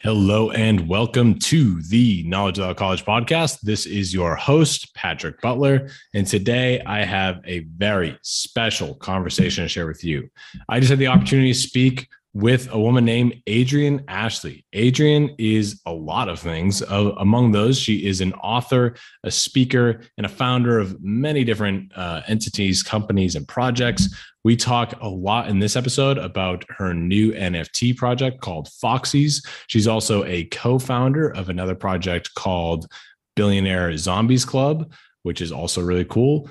Hello and welcome to the Knowledge Without College podcast. This is your host, Patrick Butler. And today I have a very special conversation to share with you. I just had the opportunity to speak with a woman named Adrienne Ashley. Adrienne is a lot of things. Among those, she is an author, a speaker, and a founder of many different uh, entities, companies, and projects. We talk a lot in this episode about her new NFT project called Foxys. She's also a co founder of another project called Billionaire Zombies Club, which is also really cool.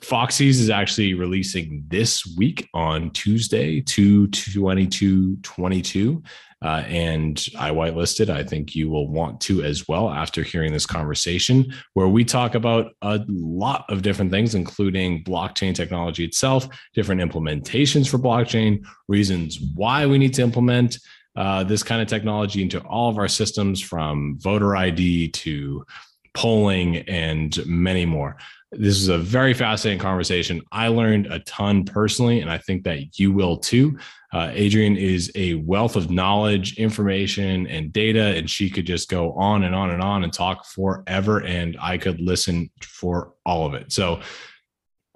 Foxys is actually releasing this week on Tuesday, 2 22 22. Uh, and I whitelisted. I think you will want to as well after hearing this conversation, where we talk about a lot of different things, including blockchain technology itself, different implementations for blockchain, reasons why we need to implement uh, this kind of technology into all of our systems from voter ID to polling and many more. This is a very fascinating conversation. I learned a ton personally, and I think that you will too. Uh, Adrienne is a wealth of knowledge, information, and data, and she could just go on and on and on and talk forever, and I could listen for all of it. So,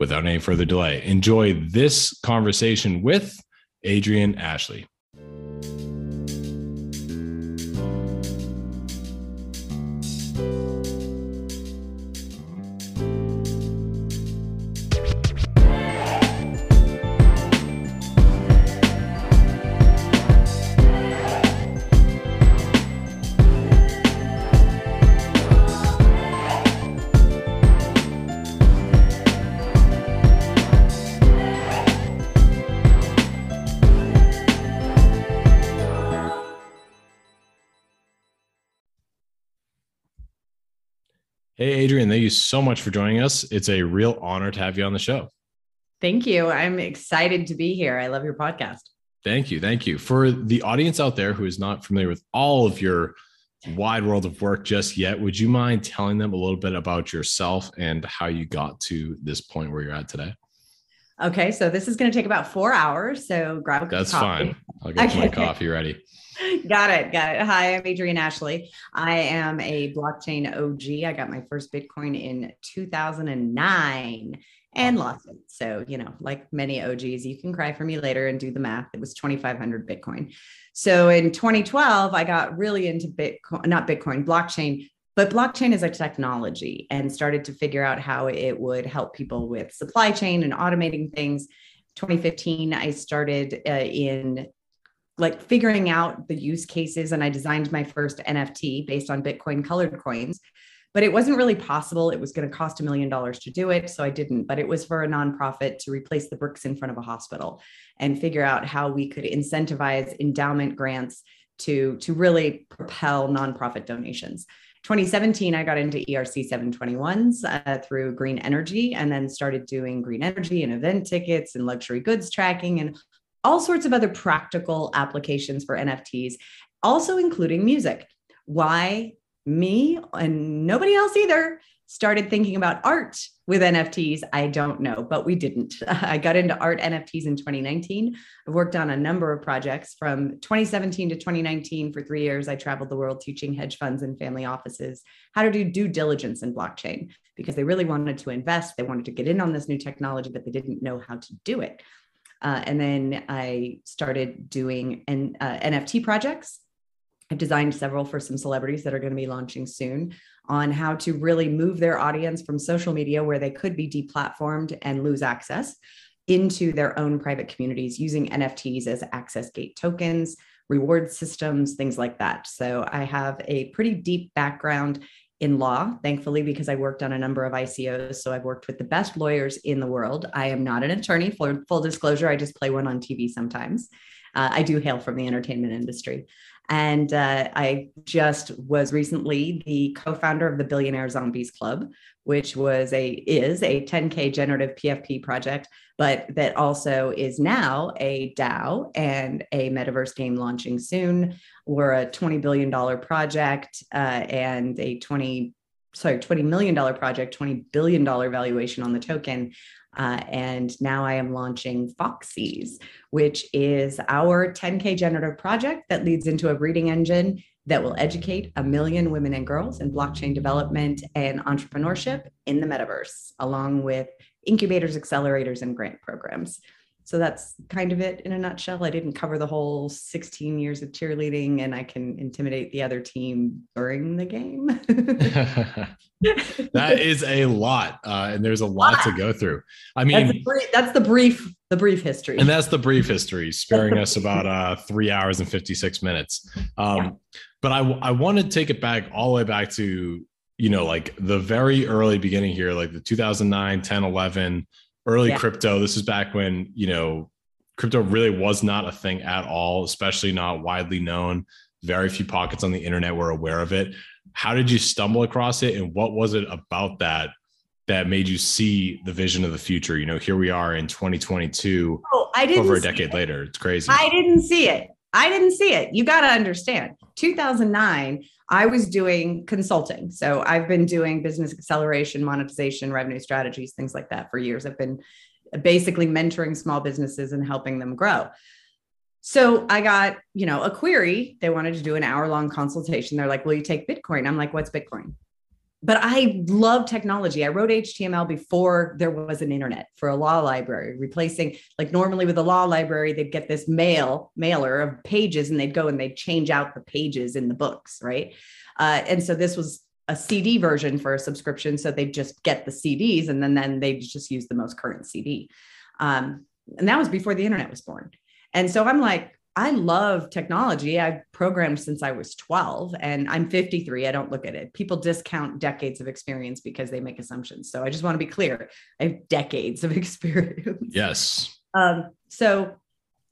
without any further delay, enjoy this conversation with Adrienne Ashley. Hey, Adrienne, thank you so much for joining us. It's a real honor to have you on the show. Thank you. I'm excited to be here. I love your podcast. Thank you. Thank you. For the audience out there who is not familiar with all of your wide world of work just yet, would you mind telling them a little bit about yourself and how you got to this point where you're at today? Okay, so this is going to take about four hours. So grab a coffee. That's coffee. fine. I'll get okay. my coffee ready. Got it. Got it. Hi, I'm Adrienne Ashley. I am a blockchain OG. I got my first Bitcoin in 2009 and lost it. So, you know, like many OGs, you can cry for me later and do the math. It was 2,500 Bitcoin. So in 2012, I got really into Bitcoin, not Bitcoin, blockchain, but blockchain is a technology and started to figure out how it would help people with supply chain and automating things. 2015, I started uh, in like figuring out the use cases and I designed my first NFT based on Bitcoin colored coins. But it wasn't really possible. It was going to cost a million dollars to do it. So I didn't. But it was for a nonprofit to replace the bricks in front of a hospital and figure out how we could incentivize endowment grants to, to really propel nonprofit donations. 2017, I got into ERC 721s uh, through green energy and then started doing green energy and event tickets and luxury goods tracking and all sorts of other practical applications for NFTs, also including music. Why me and nobody else either started thinking about art with NFTs, I don't know, but we didn't. I got into art NFTs in 2019. I've worked on a number of projects from 2017 to 2019 for three years. I traveled the world teaching hedge funds and family offices how to do due diligence in blockchain because they really wanted to invest. They wanted to get in on this new technology, but they didn't know how to do it. Uh, and then I started doing an, uh, NFT projects. I've designed several for some celebrities that are going to be launching soon on how to really move their audience from social media where they could be deplatformed and lose access into their own private communities using NFTs as access gate tokens, reward systems, things like that. So I have a pretty deep background in law, thankfully, because I worked on a number of ICOs. So I've worked with the best lawyers in the world. I am not an attorney, for full disclosure. I just play one on TV sometimes. Uh, I do hail from the entertainment industry. And uh, I just was recently the co-founder of the Billionaire Zombies Club, which was a is a 10k generative PFP project, but that also is now a DAO and a metaverse game launching soon. We're a 20 billion dollar project uh, and a 20 sorry 20 million dollar project, 20 billion dollar valuation on the token. Uh, and now I am launching Foxys, which is our 10K generative project that leads into a reading engine that will educate a million women and girls in blockchain development and entrepreneurship in the metaverse, along with incubators, accelerators, and grant programs. So that's kind of it in a nutshell. I didn't cover the whole 16 years of cheerleading, and I can intimidate the other team during the game. that is a lot, uh, and there's a lot to go through. I mean, that's, brief, that's, the brief, the brief history, and that's the brief history, sparing us about uh, three hours and 56 minutes. Um, yeah. But I, I want to take it back all the way back to you know like the very early beginning here, like the 2009, 10, 11 early yeah. crypto. This is back when, you know, crypto really was not a thing at all, especially not widely known. Very few pockets on the internet were aware of it. How did you stumble across it? And what was it about that that made you see the vision of the future? You know, here we are in 2022. Oh, I didn't over a decade it. later. It's crazy. I didn't see it. I didn't see it. You got to understand. 2009, I was doing consulting. So I've been doing business acceleration, monetization, revenue strategies, things like that for years. I've been basically mentoring small businesses and helping them grow. So I got, you know, a query. They wanted to do an hour long consultation. They're like, "Will you take Bitcoin?" I'm like, "What's Bitcoin?" But I love technology. I wrote HTML before there was an internet for a law library, replacing like normally with a law library, they'd get this mail mailer of pages and they'd go and they'd change out the pages in the books, right? Uh, and so this was a CD version for a subscription. So they'd just get the CDs and then, then they'd just use the most current CD. Um, and that was before the internet was born. And so I'm like, I love technology. I've programmed since I was 12 and I'm 53. I don't look at it. People discount decades of experience because they make assumptions. So I just want to be clear. I have decades of experience. Yes. Um, so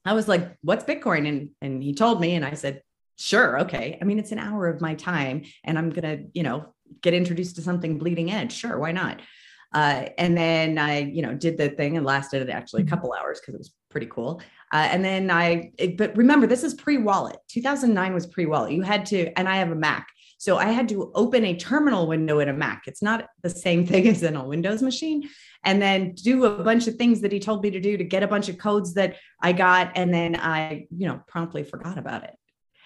I was like, what's Bitcoin? And, and he told me, and I said, sure. Okay. I mean, it's an hour of my time and I'm going to, you know, get introduced to something bleeding edge. Sure. Why not? Uh, and then I, you know, did the thing and lasted actually a mm-hmm. couple hours because it was pretty cool. Uh, and then I, it, but remember, this is pre wallet. 2009 was pre wallet. You had to, and I have a Mac. So I had to open a terminal window in a Mac. It's not the same thing as in a Windows machine. And then do a bunch of things that he told me to do to get a bunch of codes that I got. And then I, you know, promptly forgot about it.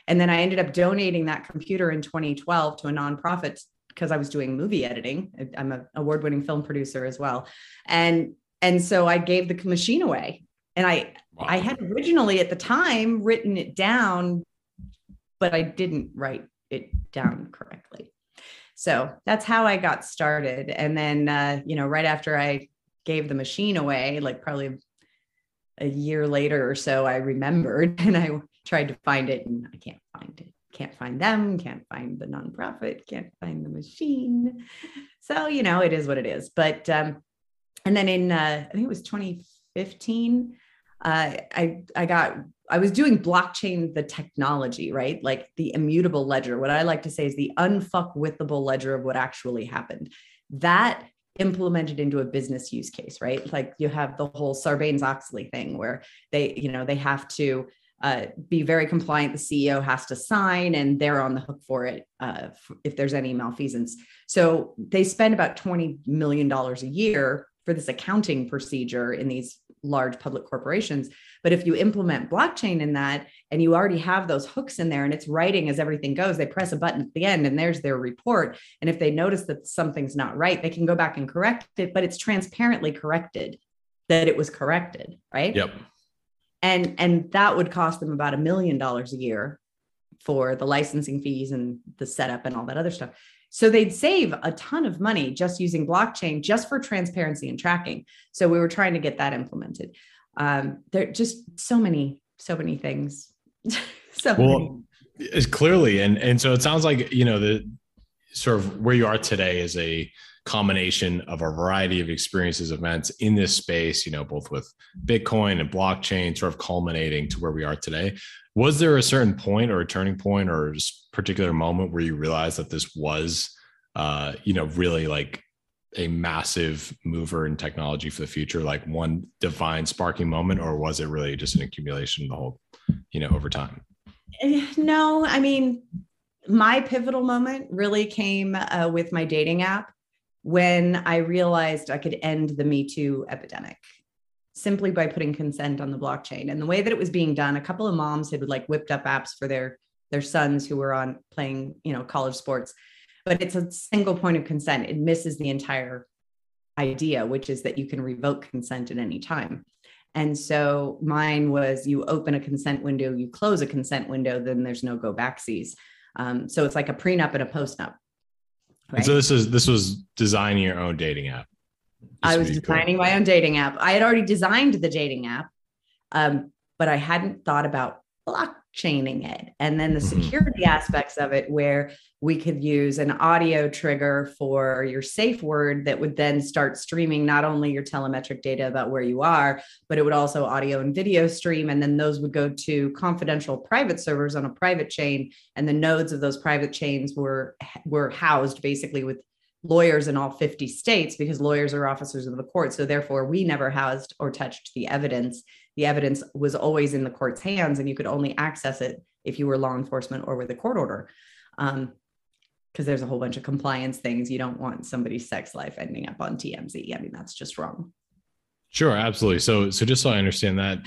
And then I ended up donating that computer in 2012 to a nonprofit because I was doing movie editing. I'm an award-winning film producer as well. And and so I gave the machine away. And I wow. I had originally at the time written it down, but I didn't write it down correctly. So that's how I got started. And then uh, you know, right after I gave the machine away, like probably a year later or so, I remembered and I tried to find it and I can't find it can't find them, can't find the nonprofit, can't find the machine. So, you know, it is what it is. But, um, and then in, uh, I think it was 2015, uh, I, I got, I was doing blockchain, the technology, right? Like the immutable ledger. What I like to say is the unfuckwithable ledger of what actually happened. That implemented into a business use case, right? Like you have the whole Sarbanes Oxley thing where they, you know, they have to uh, be very compliant. The CEO has to sign, and they're on the hook for it uh, if there's any malfeasance. So they spend about $20 million a year for this accounting procedure in these large public corporations. But if you implement blockchain in that and you already have those hooks in there and it's writing as everything goes, they press a button at the end and there's their report. And if they notice that something's not right, they can go back and correct it, but it's transparently corrected that it was corrected, right? Yep and and that would cost them about a million dollars a year for the licensing fees and the setup and all that other stuff so they'd save a ton of money just using blockchain just for transparency and tracking so we were trying to get that implemented um, there are just so many so many things so well many. it's clearly and and so it sounds like you know the sort of where you are today is a combination of a variety of experiences, events in this space, you know, both with Bitcoin and blockchain, sort of culminating to where we are today. Was there a certain point or a turning point or particular moment where you realized that this was, uh, you know, really like a massive mover in technology for the future, like one divine sparking moment, or was it really just an accumulation the whole, you know, over time? Eh, no, I mean, my pivotal moment really came uh, with my dating app when I realized I could end the Me Too epidemic simply by putting consent on the blockchain. And the way that it was being done, a couple of moms had like whipped up apps for their their sons who were on playing, you know, college sports. But it's a single point of consent. It misses the entire idea, which is that you can revoke consent at any time. And so mine was you open a consent window, you close a consent window, then there's no go backsies. Um, so it's like a prenup and a postnup. Right? so this is this was designing your own dating app. I was designing my own dating app. I had already designed the dating app, um, but I hadn't thought about blockchaining it. And then the mm-hmm. security aspects of it, where we could use an audio trigger for your safe word that would then start streaming not only your telemetric data about where you are, but it would also audio and video stream. And then those would go to confidential private servers on a private chain. And the nodes of those private chains were, were housed basically with lawyers in all 50 states because lawyers are officers of the court. So therefore, we never housed or touched the evidence. The evidence was always in the court's hands, and you could only access it if you were law enforcement or with a court order. Um, because there's a whole bunch of compliance things. You don't want somebody's sex life ending up on TMZ. I mean, that's just wrong. Sure, absolutely. So, so just so I understand that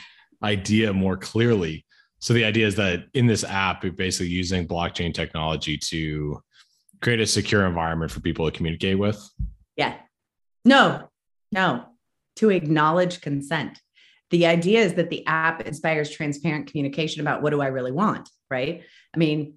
idea more clearly. So the idea is that in this app, you're basically using blockchain technology to create a secure environment for people to communicate with. Yeah. No, no, to acknowledge consent. The idea is that the app inspires transparent communication about what do I really want, right? I mean,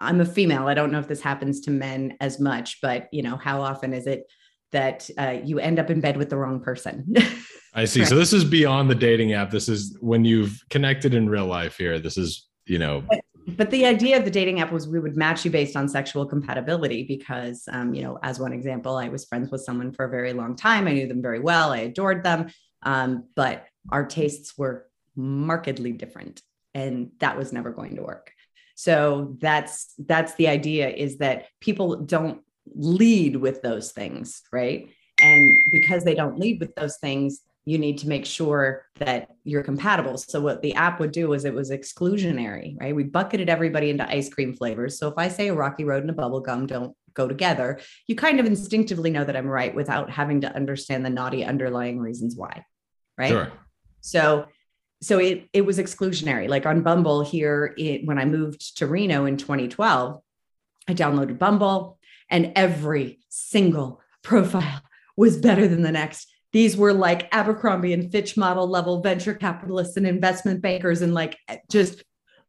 I'm a female. I don't know if this happens to men as much, but you know, how often is it that uh, you end up in bed with the wrong person? I see. Right. So this is beyond the dating app. This is when you've connected in real life here. This is, you know. But, but the idea of the dating app was we would match you based on sexual compatibility because, um, you know, as one example, I was friends with someone for a very long time. I knew them very well. I adored them. Um, but our tastes were markedly different. And that was never going to work. So that's that's the idea is that people don't lead with those things, right? And because they don't lead with those things, you need to make sure that you're compatible. So what the app would do was it was exclusionary, right? We bucketed everybody into ice cream flavors. So if I say a rocky road and a bubble gum don't go together, you kind of instinctively know that I'm right without having to understand the naughty underlying reasons why. Right. Sure. So so it it was exclusionary. Like on Bumble here, it, when I moved to Reno in 2012, I downloaded Bumble, and every single profile was better than the next. These were like Abercrombie and Fitch model level venture capitalists and investment bankers, and like eh, just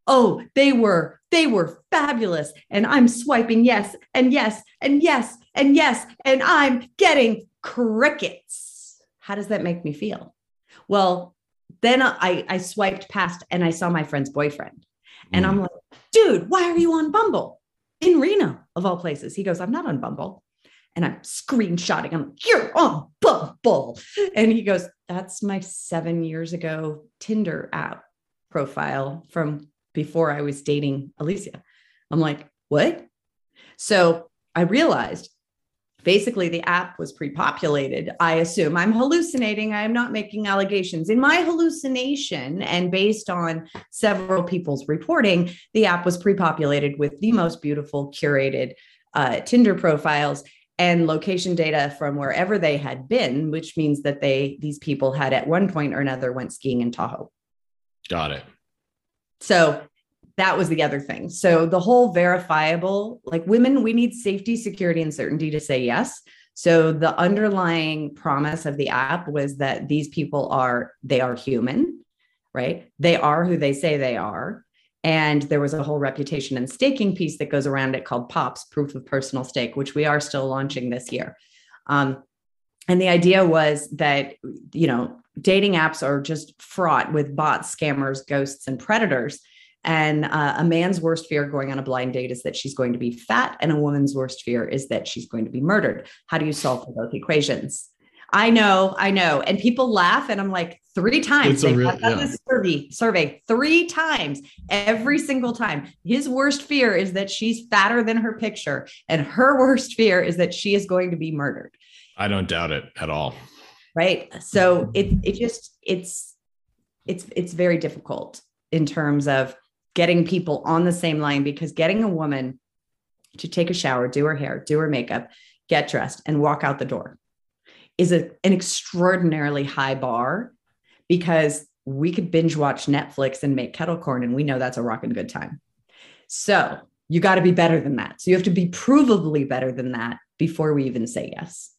oh, they were they were fabulous. And I'm swiping yes and yes and yes and yes, and I'm getting crickets. How does that make me feel? Well, then I, I swiped past and I saw my friend's boyfriend. And mm. I'm like, dude, why are you on Bumble in Reno of all places? He goes, I'm not on Bumble. And I'm screenshotting. I'm like, you're on Bumble. And he goes, that's my seven years ago Tinder app profile from before I was dating Alicia. I'm like, what? So I realized basically the app was pre-populated i assume. I'm hallucinating. I am not making allegations. In my hallucination and based on several people's reporting the app was pre-populated with the most beautiful curated uh, tinder profiles and location data from wherever they had been which means that they these people had at one point or another went skiing in tahoe. Got it. So that was the other thing. So the whole verifiable, like women, we need safety, security, and certainty to say yes. So the underlying promise of the app was that these people are they are human, right? They are who they say they are. And there was a whole reputation and staking piece that goes around it called POPS, proof of personal stake, which we are still launching this year. Um, and the idea was that, you know, dating apps are just fraught with bots, scammers, ghosts, and predators. And uh, a man's worst fear going on a blind date is that she's going to be fat, and a woman's worst fear is that she's going to be murdered. How do you solve for both equations? I know, I know. And people laugh, and I'm like, three times. They've real, yeah. this survey, survey three times, every single time. His worst fear is that she's fatter than her picture, and her worst fear is that she is going to be murdered. I don't doubt it at all. Right. So it it just it's it's it's very difficult in terms of getting people on the same line because getting a woman to take a shower, do her hair, do her makeup, get dressed, and walk out the door is a, an extraordinarily high bar because we could binge watch Netflix and make kettle corn, and we know that's a rocking good time. So you got to be better than that. So you have to be provably better than that before we even say yes.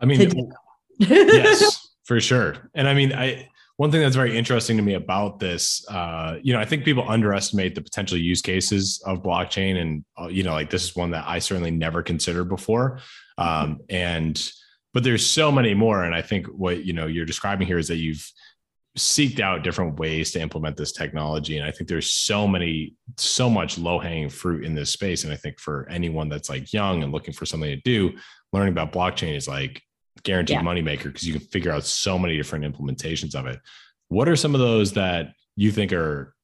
I mean, yes, for sure. And I mean, I one thing that's very interesting to me about this, uh, you know, I think people underestimate the potential use cases of blockchain, and uh, you know, like this is one that I certainly never considered before. Um, and but there's so many more, and I think what you know you're describing here is that you've seeked out different ways to implement this technology. And i think there's so many so much low hanging fruit in this space. And i think for anyone that's like young and looking for something to do learning about blockchain is like guaranteed yeah. moneymaker because you can figure out so many different implementations of it. What are some of those that you think are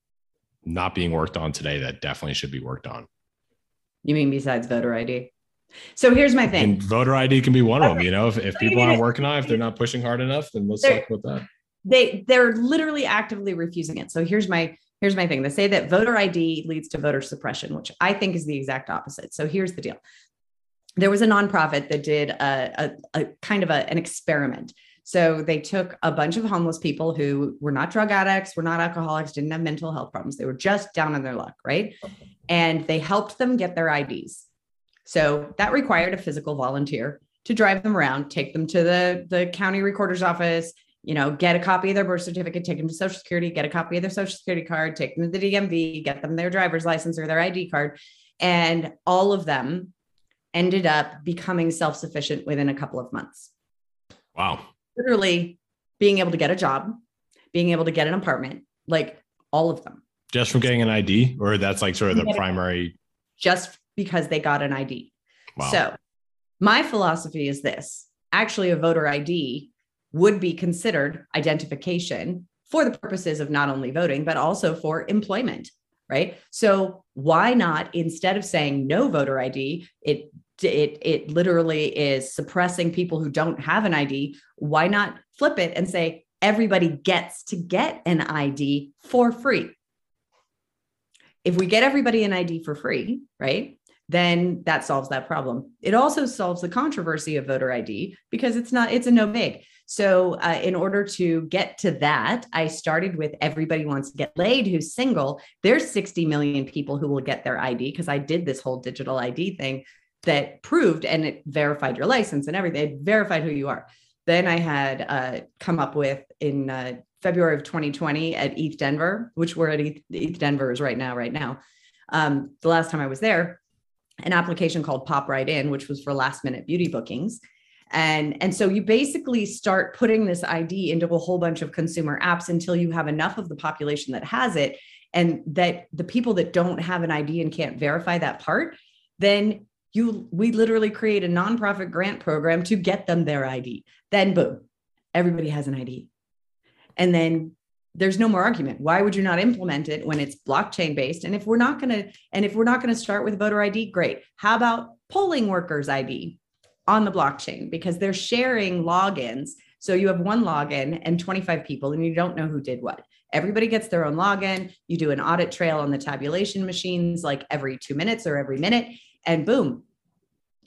not being worked on today that definitely should be worked on? You mean besides voter ID? So here's my thing. And voter ID can be one of them. You know, if, if people aren't working on it, if they're not pushing hard enough, then let's they're, talk about that. They they're literally actively refusing it. So here's my here's my thing. They say that voter ID leads to voter suppression, which I think is the exact opposite. So here's the deal there was a nonprofit that did a, a, a kind of a, an experiment. So they took a bunch of homeless people who were not drug addicts, were not alcoholics, didn't have mental health problems. They were just down on their luck, right? And they helped them get their IDs. So that required a physical volunteer to drive them around, take them to the, the county recorder's office, you know, get a copy of their birth certificate, take them to Social Security, get a copy of their Social Security card, take them to the DMV, get them their driver's license or their ID card. And all of them ended up becoming self sufficient within a couple of months. Wow. Literally being able to get a job, being able to get an apartment, like all of them. Just from getting an ID, or that's like sort of the primary? Just because they got an ID. Wow. So, my philosophy is this actually, a voter ID would be considered identification for the purposes of not only voting, but also for employment right? So why not instead of saying no voter ID, it it it literally is suppressing people who don't have an ID. Why not flip it and say everybody gets to get an ID for free? If we get everybody an ID for free, right? Then that solves that problem. It also solves the controversy of voter ID because it's not, it's a no big. So, uh, in order to get to that, I started with everybody wants to get laid who's single. There's 60 million people who will get their ID because I did this whole digital ID thing that proved and it verified your license and everything. It verified who you are. Then I had uh, come up with in uh, February of 2020 at ETH Denver, which we're at ETH, ETH Denver is right now, right now. Um, the last time I was there, an application called Pop Right In, which was for last minute beauty bookings and and so you basically start putting this id into a whole bunch of consumer apps until you have enough of the population that has it and that the people that don't have an id and can't verify that part then you we literally create a nonprofit grant program to get them their id then boom everybody has an id and then there's no more argument. Why would you not implement it when it's blockchain based? And if we're not going to and if we're not going to start with voter id great. How about polling workers id on the blockchain? Because they're sharing logins. So you have one login and 25 people, and you don't know who did what. Everybody gets their own login. You do an audit trail on the tabulation machines like every two minutes or every minute, and boom.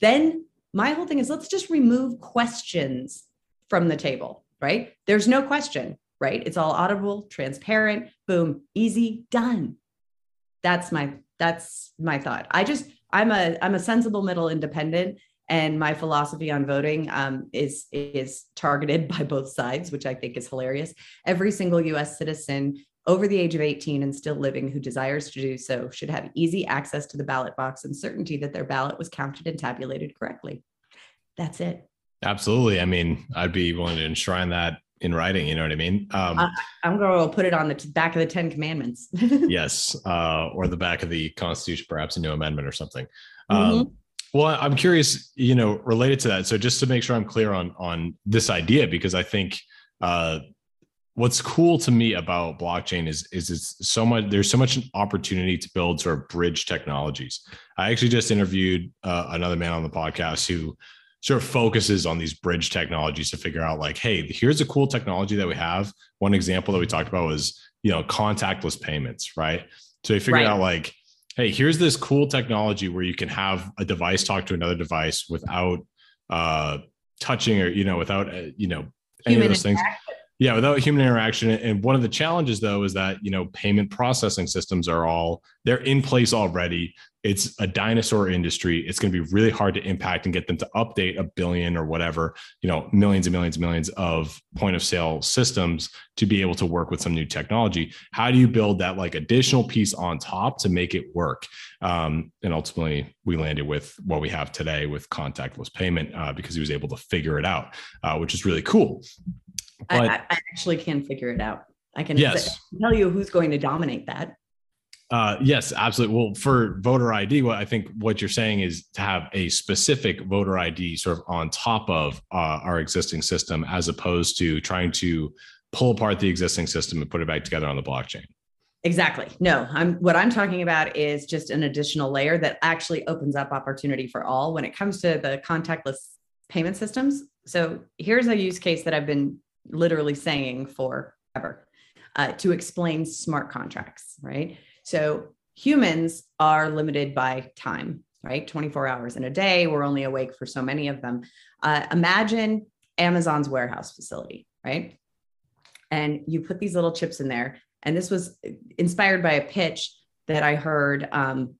Then my whole thing is let's just remove questions from the table, right? There's no question, right? It's all audible, transparent, boom, easy, done. That's my that's my thought. I just I'm a I'm a sensible middle independent and my philosophy on voting um, is is targeted by both sides, which I think is hilarious. Every single U.S. citizen over the age of 18 and still living who desires to do so should have easy access to the ballot box and certainty that their ballot was counted and tabulated correctly. That's it. Absolutely. I mean, I'd be willing to enshrine that in writing. You know what I mean? Um, I, am going to put it on the t- back of the Ten Commandments. yes, uh, or the back of the Constitution, perhaps a new amendment or something. Um, mm-hmm. Well, I'm curious, you know, related to that. So just to make sure I'm clear on on this idea, because I think uh, what's cool to me about blockchain is is it's so much there's so much opportunity to build sort of bridge technologies. I actually just interviewed uh, another man on the podcast who sort of focuses on these bridge technologies to figure out like, hey, here's a cool technology that we have. One example that we talked about was you know contactless payments, right? So he figured right. out like hey, here's this cool technology where you can have a device talk to another device without uh, touching or, you know, without, uh, you know, any Human of those things. Yeah, without human interaction. And one of the challenges though is that, you know, payment processing systems are all they're in place already. It's a dinosaur industry. It's going to be really hard to impact and get them to update a billion or whatever, you know, millions and millions and millions of point of sale systems to be able to work with some new technology. How do you build that like additional piece on top to make it work? Um, and ultimately, we landed with what we have today with contactless payment uh, because he was able to figure it out, uh, which is really cool. But, I, I, actually can figure it out. I can yes. tell you who's going to dominate that. Uh, yes, absolutely. Well, for voter ID, what I think what you're saying is to have a specific voter ID sort of on top of uh, our existing system, as opposed to trying to pull apart the existing system and put it back together on the blockchain. Exactly. No, I'm what I'm talking about is just an additional layer that actually opens up opportunity for all when it comes to the contactless payment systems. So here's a use case that I've been literally saying forever uh, to explain smart contracts, right? So humans are limited by time, right? 24 hours in a day. We're only awake for so many of them. Uh, imagine Amazon's warehouse facility, right? And you put these little chips in there. And this was inspired by a pitch that I heard, um,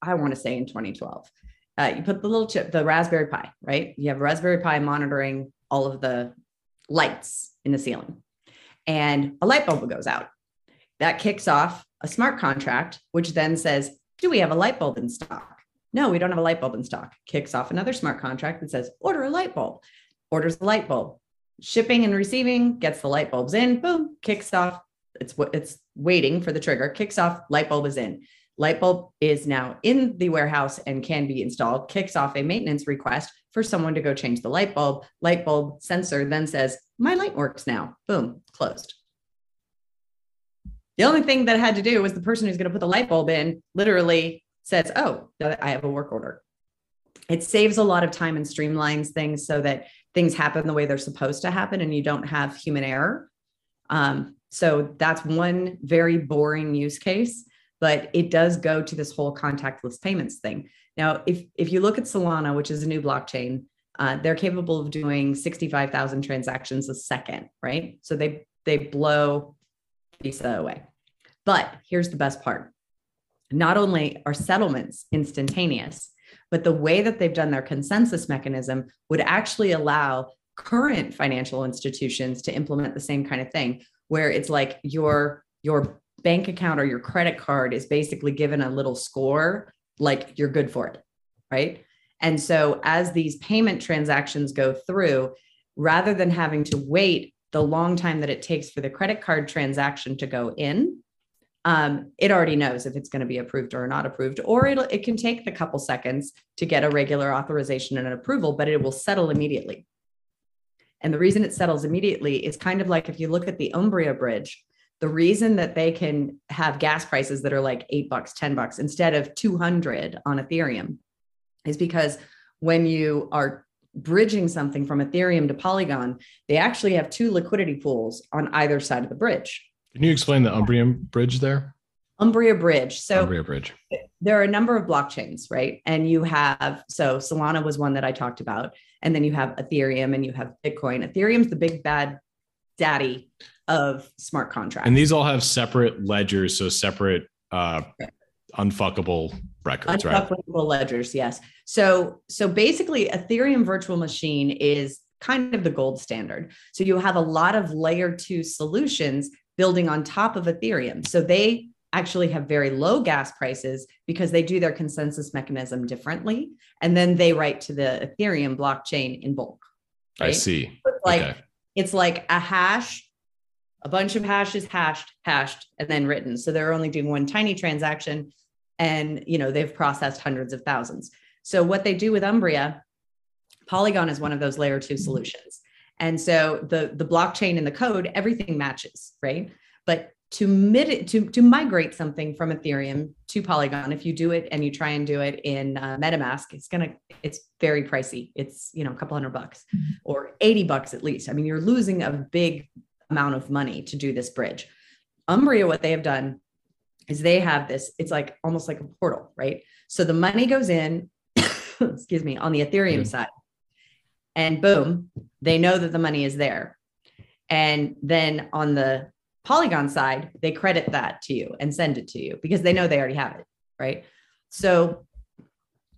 I want to say in 2012. Uh, you put the little chip, the Raspberry Pi, right? You have Raspberry Pi monitoring all of the lights in the ceiling and a light bulb goes out. That kicks off a smart contract, which then says, Do we have a light bulb in stock? No, we don't have a light bulb in stock. Kicks off another smart contract that says, Order a light bulb. Orders the light bulb. Shipping and receiving gets the light bulbs in, boom, kicks off. It's what it's waiting for the trigger, kicks off, light bulb is in. Light bulb is now in the warehouse and can be installed, kicks off a maintenance request for someone to go change the light bulb. Light bulb sensor then says, My light works now. Boom, closed. The only thing that had to do was the person who's going to put the light bulb in literally says, Oh, I have a work order. It saves a lot of time and streamlines things so that things happen the way they're supposed to happen and you don't have human error. Um, so that's one very boring use case, but it does go to this whole contactless payments thing. Now, if if you look at Solana, which is a new blockchain, uh, they're capable of doing 65,000 transactions a second, right? So they they blow Visa away. But here's the best part. Not only are settlements instantaneous, but the way that they've done their consensus mechanism would actually allow current financial institutions to implement the same kind of thing where it's like your your bank account or your credit card is basically given a little score like you're good for it, right? And so as these payment transactions go through, rather than having to wait the long time that it takes for the credit card transaction to go in, um, it already knows if it's going to be approved or not approved, or it'll, it can take the couple seconds to get a regular authorization and an approval, but it will settle immediately. And the reason it settles immediately is kind of like if you look at the Umbria Bridge, the reason that they can have gas prices that are like eight bucks, 10 bucks instead of 200 on Ethereum is because when you are bridging something from Ethereum to Polygon, they actually have two liquidity pools on either side of the bridge. Can you explain the Umbrium bridge there? Umbria Bridge. So Umbria Bridge. There are a number of blockchains, right? And you have so Solana was one that I talked about, and then you have Ethereum and you have Bitcoin. Ethereum's the big bad daddy of smart contracts. And these all have separate ledgers, so separate uh, unfuckable records, right? unfuckable right? ledgers, yes. So so basically, Ethereum virtual machine is kind of the gold standard. So you have a lot of layer two solutions building on top of Ethereum. So they actually have very low gas prices because they do their consensus mechanism differently. And then they write to the Ethereum blockchain in bulk. Right? I see. Like okay. It's like a hash a bunch of hashes hashed, hashed, and then written. So they're only doing one tiny transaction and you know they've processed hundreds of thousands. So what they do with Umbria, Polygon is one of those layer two mm-hmm. solutions. And so the the blockchain and the code, everything matches, right? But to mid to to migrate something from Ethereum to Polygon, if you do it and you try and do it in uh, MetaMask, it's gonna it's very pricey. It's you know a couple hundred bucks mm-hmm. or eighty bucks at least. I mean, you're losing a big amount of money to do this bridge. Umbria, what they have done is they have this, it's like almost like a portal, right? So the money goes in, excuse me, on the Ethereum side. And boom, they know that the money is there. And then on the Polygon side, they credit that to you and send it to you because they know they already have it, right? So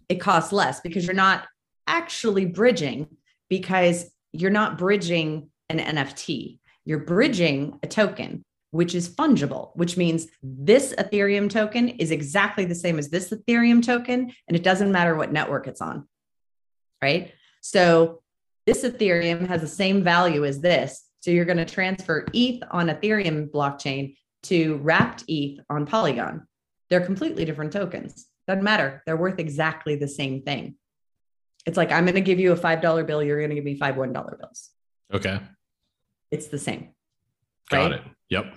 it costs less because you're not actually bridging because you're not bridging an NFT. You're bridging a token, which is fungible, which means this Ethereum token is exactly the same as this Ethereum token, and it doesn't matter what network it's on. Right. So this Ethereum has the same value as this. So you're going to transfer ETH on Ethereum blockchain to wrapped ETH on Polygon. They're completely different tokens. Doesn't matter. They're worth exactly the same thing. It's like I'm going to give you a $5 bill, you're going to give me five $1 bills. Okay. It's the same. Got right? it. Yep.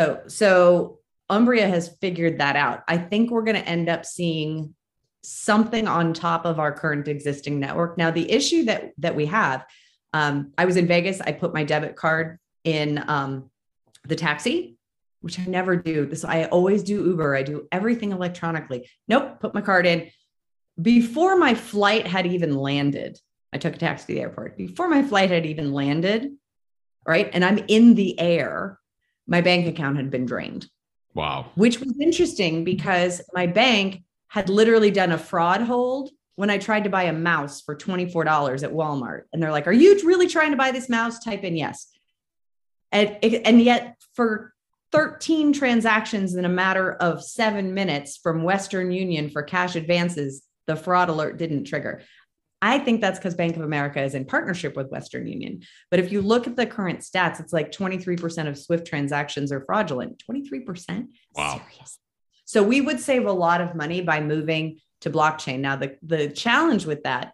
So, so Umbria has figured that out. I think we're going to end up seeing something on top of our current existing network. Now, the issue that that we have, um, I was in Vegas. I put my debit card in um, the taxi which I never do. This I always do Uber. I do everything electronically. Nope, put my card in. Before my flight had even landed, I took a taxi to the airport. Before my flight had even landed, right? And I'm in the air, my bank account had been drained. Wow. Which was interesting because my bank had literally done a fraud hold when I tried to buy a mouse for $24 at Walmart. And they're like, Are you really trying to buy this mouse? Type in yes. And, and yet, for 13 transactions in a matter of seven minutes from Western Union for cash advances, the fraud alert didn't trigger. I think that's because Bank of America is in partnership with Western Union. But if you look at the current stats, it's like 23% of SWIFT transactions are fraudulent. 23%? Wow. Serious. So we would save a lot of money by moving to blockchain. Now, the, the challenge with that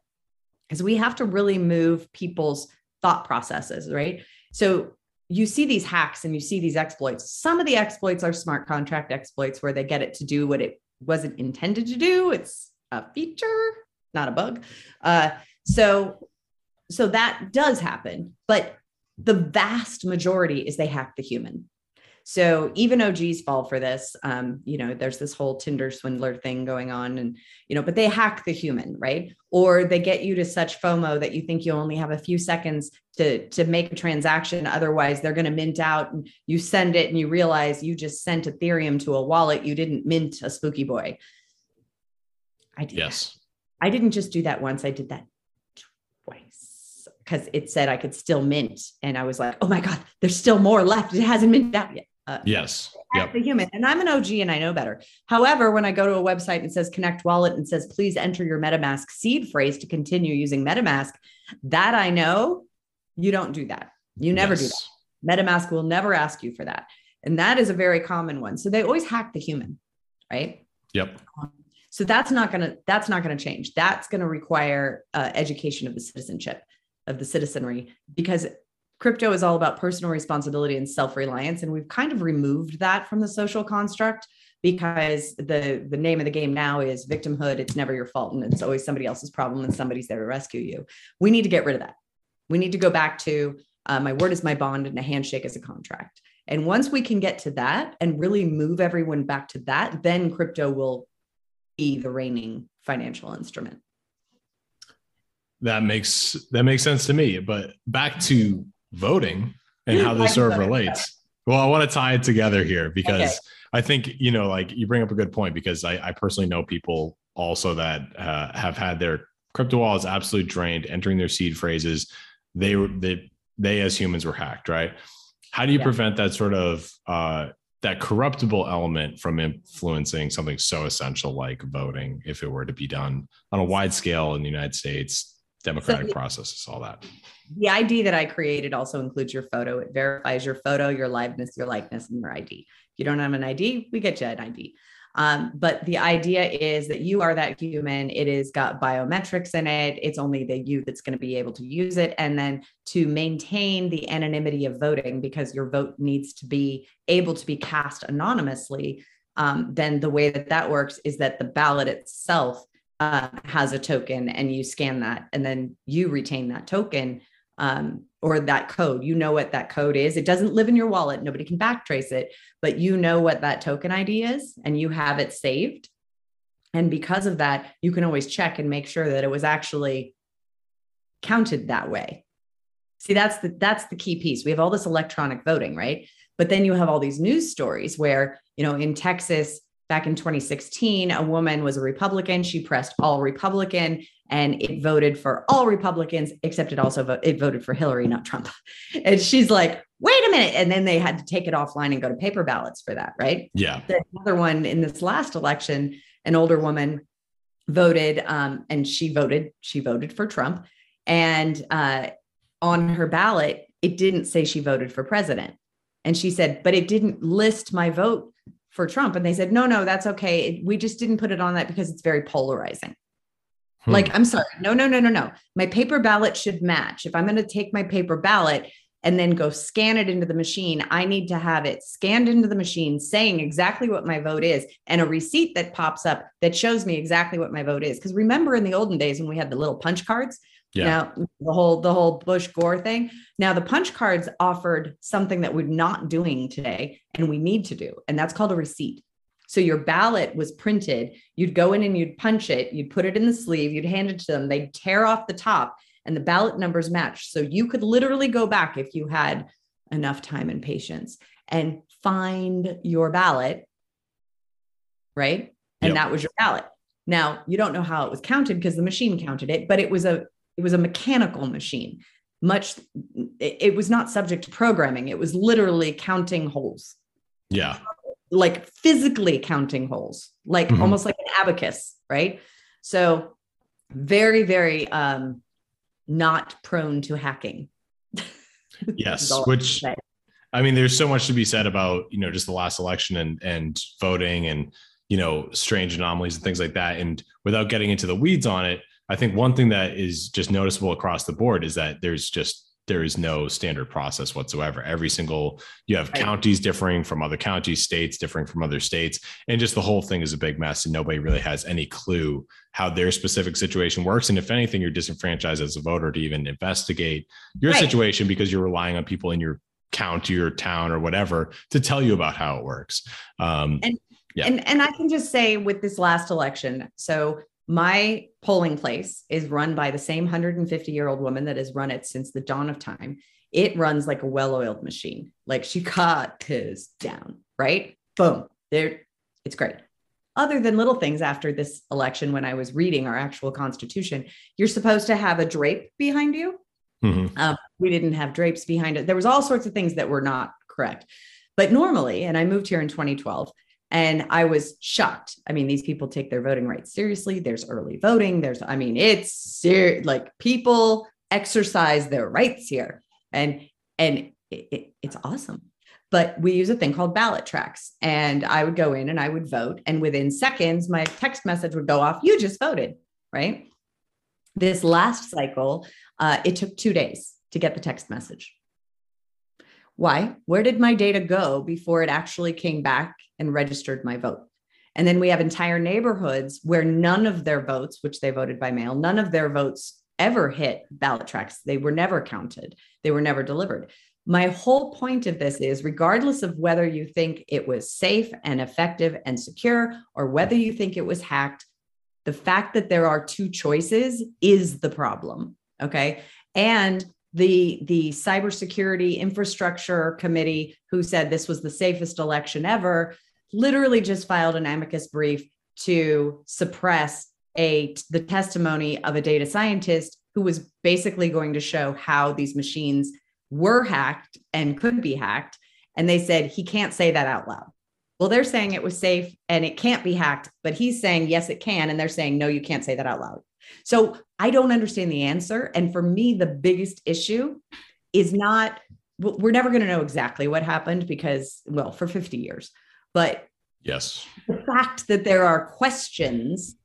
is we have to really move people's thought processes, right? So you see these hacks and you see these exploits. Some of the exploits are smart contract exploits where they get it to do what it wasn't intended to do. It's a feature, not a bug. Uh, so, so that does happen, but the vast majority is they hack the human. So even OGs fall for this. Um, you know, there's this whole Tinder swindler thing going on, and you know, but they hack the human, right? Or they get you to such FOMO that you think you only have a few seconds to to make a transaction. Otherwise, they're going to mint out, and you send it, and you realize you just sent Ethereum to a wallet. You didn't mint a spooky boy. I did. Yes. That. I didn't just do that once. I did that twice because it said I could still mint, and I was like, "Oh my god, there's still more left. It hasn't minted out yet." Uh, yes. Yep. The human. And I'm an OG and I know better. However, when I go to a website and says connect wallet and says, please enter your MetaMask seed phrase to continue using MetaMask, that I know you don't do that. You never yes. do that. MetaMask will never ask you for that. And that is a very common one. So they always hack the human, right? Yep. So that's not going to that's not going to change. That's going to require uh, education of the citizenship of the citizenry because crypto is all about personal responsibility and self-reliance and we've kind of removed that from the social construct because the the name of the game now is victimhood. It's never your fault and it's always somebody else's problem and somebody's there to rescue you. We need to get rid of that. We need to go back to uh, my word is my bond and a handshake is a contract. And once we can get to that and really move everyone back to that then crypto will be the reigning financial instrument. That makes that makes sense to me but back to voting and how this sort of relates. Well, I want to tie it together here because okay. I think, you know, like you bring up a good point because I, I personally know people also that uh, have had their crypto wallets absolutely drained, entering their seed phrases. They were, they, they as humans were hacked, right? How do you yeah. prevent that sort of, uh, that corruptible element from influencing something so essential like voting if it were to be done on a wide scale in the United States, democratic so, processes, all that the ID that I created also includes your photo. It verifies your photo, your liveness, your likeness, and your ID. If you don't have an ID, we get you an ID. Um, but the idea is that you are that human. It has got biometrics in it. It's only the you that's going to be able to use it. And then to maintain the anonymity of voting, because your vote needs to be able to be cast anonymously, um, then the way that that works is that the ballot itself uh, has a token and you scan that and then you retain that token um, or that code. You know what that code is. It doesn't live in your wallet. Nobody can backtrace it, but you know what that token ID is and you have it saved. And because of that, you can always check and make sure that it was actually counted that way. See, that's the that's the key piece. We have all this electronic voting, right? But then you have all these news stories where, you know, in Texas back in 2016, a woman was a Republican. She pressed all Republican and it voted for all Republicans, except it also vo- it voted for Hillary, not Trump. And she's like, wait a minute. And then they had to take it offline and go to paper ballots for that, right? Yeah. The other one in this last election, an older woman voted um, and she voted, she voted for Trump. And uh, on her ballot, it didn't say she voted for president. And she said, but it didn't list my vote for Trump. And they said, no, no, that's okay. we just didn't put it on that because it's very polarizing. Hmm. Like, I'm sorry. No, no, no, no, no. My paper ballot should match. If I'm going to take my paper ballot and then go scan it into the machine, I need to have it scanned into the machine saying exactly what my vote is and a receipt that pops up that shows me exactly what my vote is. Because remember in the olden days when we had the little punch cards, yeah. Now the whole the whole Bush Gore thing. Now the punch cards offered something that we're not doing today and we need to do, and that's called a receipt. So your ballot was printed. You'd go in and you'd punch it. You'd put it in the sleeve. You'd hand it to them. They'd tear off the top, and the ballot numbers matched. So you could literally go back if you had enough time and patience and find your ballot, right? And yep. that was your ballot. Now you don't know how it was counted because the machine counted it, but it was a it was a mechanical machine much it was not subject to programming. It was literally counting holes. Yeah. Like physically counting holes like mm-hmm. almost like an abacus right? So very very um not prone to hacking. Yes which i mean there's so much to be said about you know just the last election and and voting and you know strange anomalies and things like that. And without getting into the weeds on it I think one thing that is just noticeable across the board is that there's just there is no standard process whatsoever. Every single you have right. counties differing from other counties, states differing from other states, and just the whole thing is a big mess, and nobody really has any clue how their specific situation works. And if anything, you're disenfranchised as a voter to even investigate your right. situation because you're relying on people in your county or town or whatever to tell you about how it works. Um, and yeah. and and I can just say with this last election, so my polling place is run by the same 150 year old woman that has run it since the dawn of time. It runs like a well oiled machine. Like she cut his down, right? Boom. There, it's great. Other than little things after this election, when I was reading our actual constitution, you're supposed to have a drape behind you. Mm-hmm. Um, we didn't have drapes behind it. There was all sorts of things that were not correct. But normally, and I moved here in 2012, and I was shocked. I mean, these people take their voting rights seriously. There's early voting. There's, I mean, it's ser- like people exercise their rights here. And, and it, it, it's awesome. But we use a thing called BallotTrax. And I would go in and I would vote. And within seconds, my text message would go off, you just voted, right? This last cycle, uh, it took two days to get the text message. Why? Where did my data go before it actually came back and registered my vote? And then we have entire neighborhoods where none of their votes, which they voted by mail, none of their votes ever hit BallotTrax. They were never counted, they were never delivered. My whole point of this is regardless of whether you think it was safe and effective and secure, or whether you think it was hacked, the fact that there are two choices is the problem. Okay. And the the cybersecurity infrastructure committee who said this was the safest election ever literally just filed an amicus brief to suppress a the testimony of a data scientist who was basically going to show how these machines were hacked and could be hacked and they said he can't say that out loud well they're saying it was safe and it can't be hacked but he's saying yes it can and they're saying no you can't say that out loud so I don't understand the answer. And for me, the biggest issue is not, we're never going to know exactly what happened because, well, for 50 years. But yes, the fact that there are questions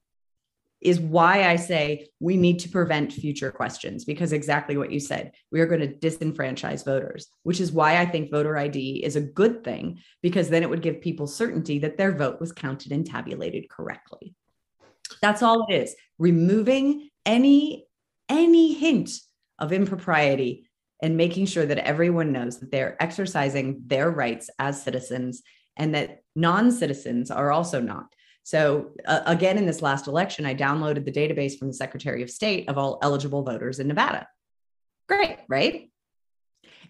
is why I say we need to prevent future questions because exactly what you said, we are going to disenfranchise voters, which is why I think voter ID is a good thing because then it would give people certainty that their vote was counted and tabulated correctly. That's all it is. Removing any any hint of impropriety and making sure that everyone knows that they're exercising their rights as citizens and that non citizens are also not. So, uh, again, in this last election, I downloaded the database from the Secretary of State of all eligible voters in Nevada. Great, right?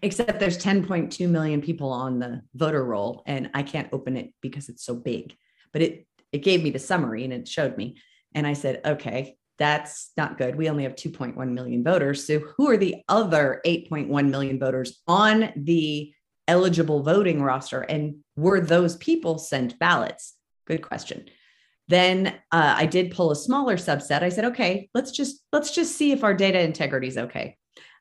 Except there's 10.2 million people on the voter roll, and I can't open it because it's so big. But it it gave me the summary and it showed me, and I said, okay, that's not good. We only have 2.1 million voters. So, who are the other 8.1 million voters on the eligible voting roster? And were those people sent ballots? Good question. Then uh, I did pull a smaller subset. I said, okay, let's just let's just see if our data integrity is okay.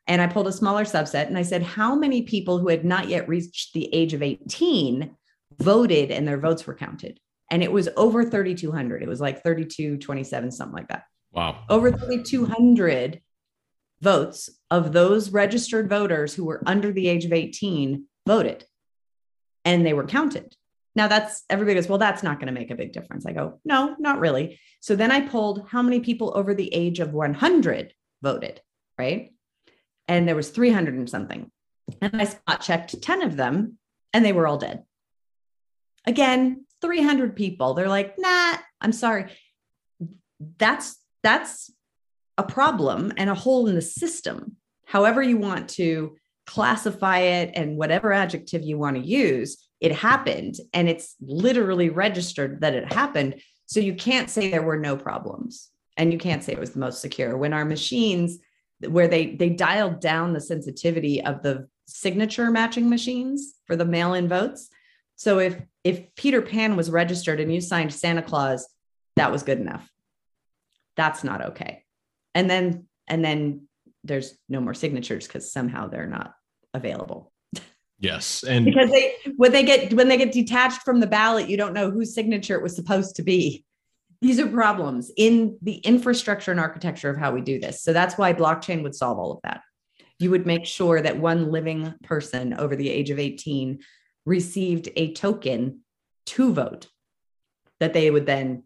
And I pulled a smaller subset and I said, how many people who had not yet reached the age of 18 voted and their votes were counted? And it was over 3,200. It was like 32, 27, something like that. Wow. Over 3,200 votes of those registered voters who were under the age of 18 voted and they were counted. Now that's everybody goes, well, that's not going to make a big difference. I go, no, not really. So then I pulled how many people over the age of 100 voted, right? And there was 300 and something. And I spot checked 10 of them and they were all dead. Again, 300 people. They're like, nah, I'm sorry. That's that's a problem and a hole in the system. However, you want to classify it and whatever adjective you want to use, it happened and it's literally registered that it happened. So you can't say there were no problems and you can't say it was the most secure. When our machines, where they they dialed down the sensitivity of the signature matching machines for the mail-in votes. So if if Peter Pan was registered and you signed Santa Claus, that was good enough that's not okay and then and then there's no more signatures because somehow they're not available. Yes and because they when they get when they get detached from the ballot you don't know whose signature it was supposed to be. These are problems in the infrastructure and architecture of how we do this. So that's why blockchain would solve all of that. You would make sure that one living person over the age of 18 received a token to vote that they would then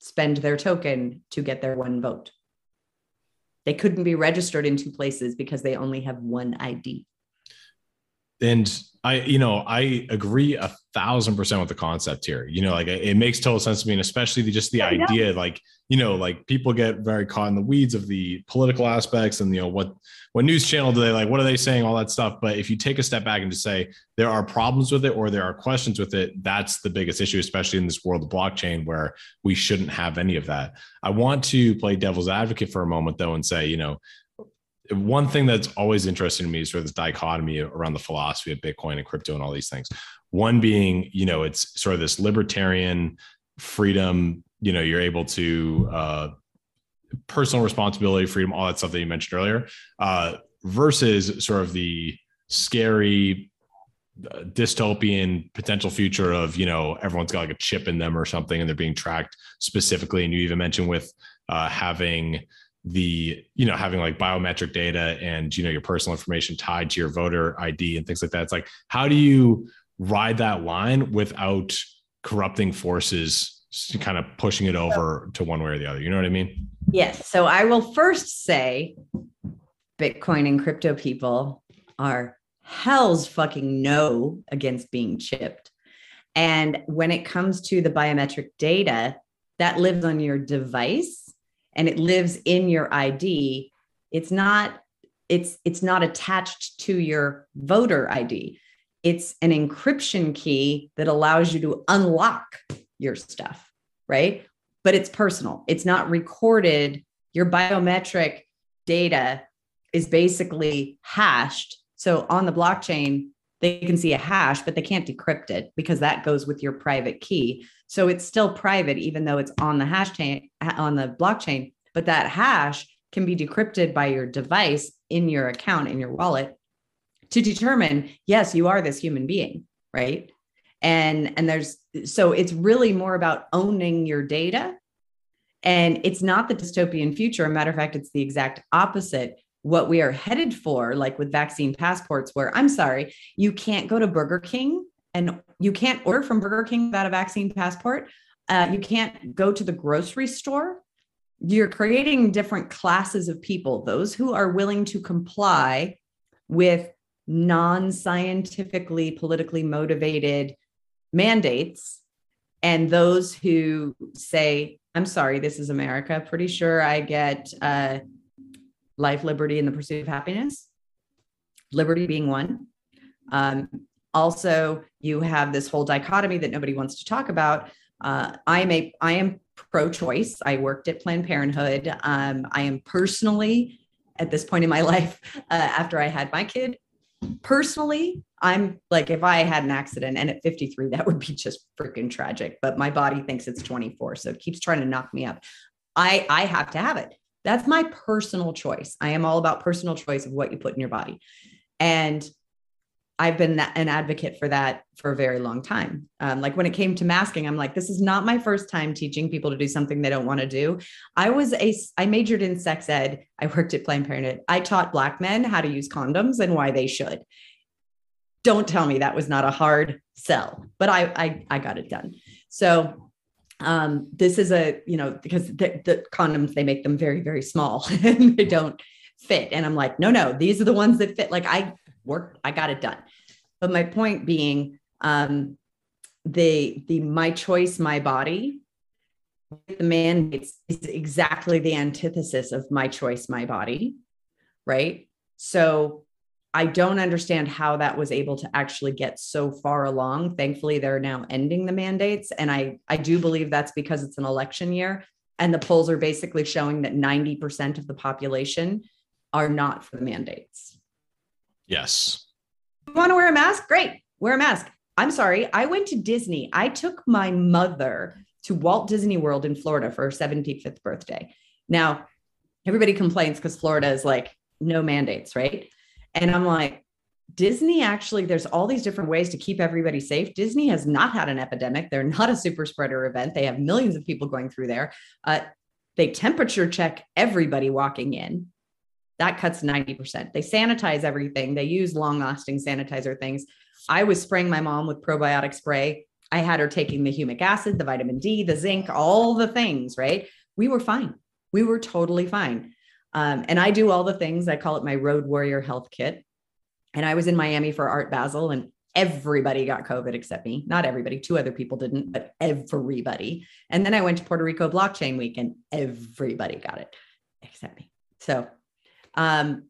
spend their token to get their one vote. They couldn't be registered in two places because they only have one ID. And I, you know, I agree a thousand percent with the concept here. You know, like it makes total sense to me, and especially the, just the yeah, idea, like you know, like people get very caught in the weeds of the political aspects and you know what what news channel do they like? What are they saying? All that stuff. But if you take a step back and just say there are problems with it or there are questions with it, that's the biggest issue, especially in this world of blockchain where we shouldn't have any of that. I want to play devil's advocate for a moment though and say, you know, one thing that's always interesting to me is sort of this dichotomy around the philosophy of Bitcoin and crypto and all these things. One being, you know, it's sort of this libertarian freedom, you know, you're able to uh, personal responsibility, freedom, all that stuff that you mentioned earlier, uh, versus sort of the scary uh, dystopian potential future of you know everyone's got like a chip in them or something and they're being tracked specifically and you even mentioned with uh, having the you know having like biometric data and you know your personal information tied to your voter id and things like that. It's like how do you ride that line without corrupting forces kind of pushing it over to one way or the other? You know what i mean? Yes. So i will first say bitcoin and crypto people are hell's fucking no against being chipped. And when it comes to the biometric data that lives on your device and it lives in your ID, it's not it's it's not attached to your voter ID. It's an encryption key that allows you to unlock your stuff, right? But it's personal. It's not recorded. Your biometric data is basically hashed. So on the blockchain, they can see a hash, but they can't decrypt it because that goes with your private key. So it's still private, even though it's on the hash chain on the blockchain. But that hash can be decrypted by your device in your account in your wallet to determine yes, you are this human being, right? And and there's so it's really more about owning your data. And it's not the dystopian future. A matter of fact, it's the exact opposite what we are headed for, like with vaccine passports, where I'm sorry, you can't go to Burger King and you can't order from Burger King without a vaccine passport. Uh, you can't go to the grocery store. You're creating different classes of people those who are willing to comply with non scientifically, politically motivated mandates and those who say, I'm sorry, this is America. Pretty sure I get uh, life, liberty, and the pursuit of happiness. Liberty being one. Um, also, you have this whole dichotomy that nobody wants to talk about. Uh, I am a I am pro-choice. I worked at Planned Parenthood. Um, I am personally at this point in my life, uh, after I had my kid, personally, I'm like, if I had an accident and at 53, that would be just freaking tragic. But my body thinks it's 24, so it keeps trying to knock me up. I I have to have it. That's my personal choice. I am all about personal choice of what you put in your body, and I've been an advocate for that for a very long time. Um, like when it came to masking, I'm like, this is not my first time teaching people to do something they don't want to do. I was a, I majored in sex ed. I worked at Planned Parenthood. I taught Black men how to use condoms and why they should. Don't tell me that was not a hard sell, but I, I, I got it done. So um, this is a, you know, because the, the condoms, they make them very, very small and they don't fit. And I'm like, no, no, these are the ones that fit. Like I work, I got it done. But my point being, um, the the my choice, my body, the mandates is exactly the antithesis of my choice, my body, right? So I don't understand how that was able to actually get so far along. Thankfully, they're now ending the mandates, and I I do believe that's because it's an election year, and the polls are basically showing that ninety percent of the population are not for the mandates. Yes. You want to wear a mask? Great. Wear a mask. I'm sorry. I went to Disney. I took my mother to Walt Disney World in Florida for her 75th birthday. Now, everybody complains because Florida is like no mandates, right? And I'm like, Disney actually, there's all these different ways to keep everybody safe. Disney has not had an epidemic. They're not a super spreader event. They have millions of people going through there. Uh, they temperature check everybody walking in that cuts 90%. They sanitize everything. They use long lasting sanitizer things. I was spraying my mom with probiotic spray. I had her taking the humic acid, the vitamin D, the zinc, all the things, right? We were fine. We were totally fine. Um, and I do all the things. I call it my Road Warrior Health Kit. And I was in Miami for Art Basel, and everybody got COVID except me. Not everybody, two other people didn't, but everybody. And then I went to Puerto Rico Blockchain Week, and everybody got it except me. So um,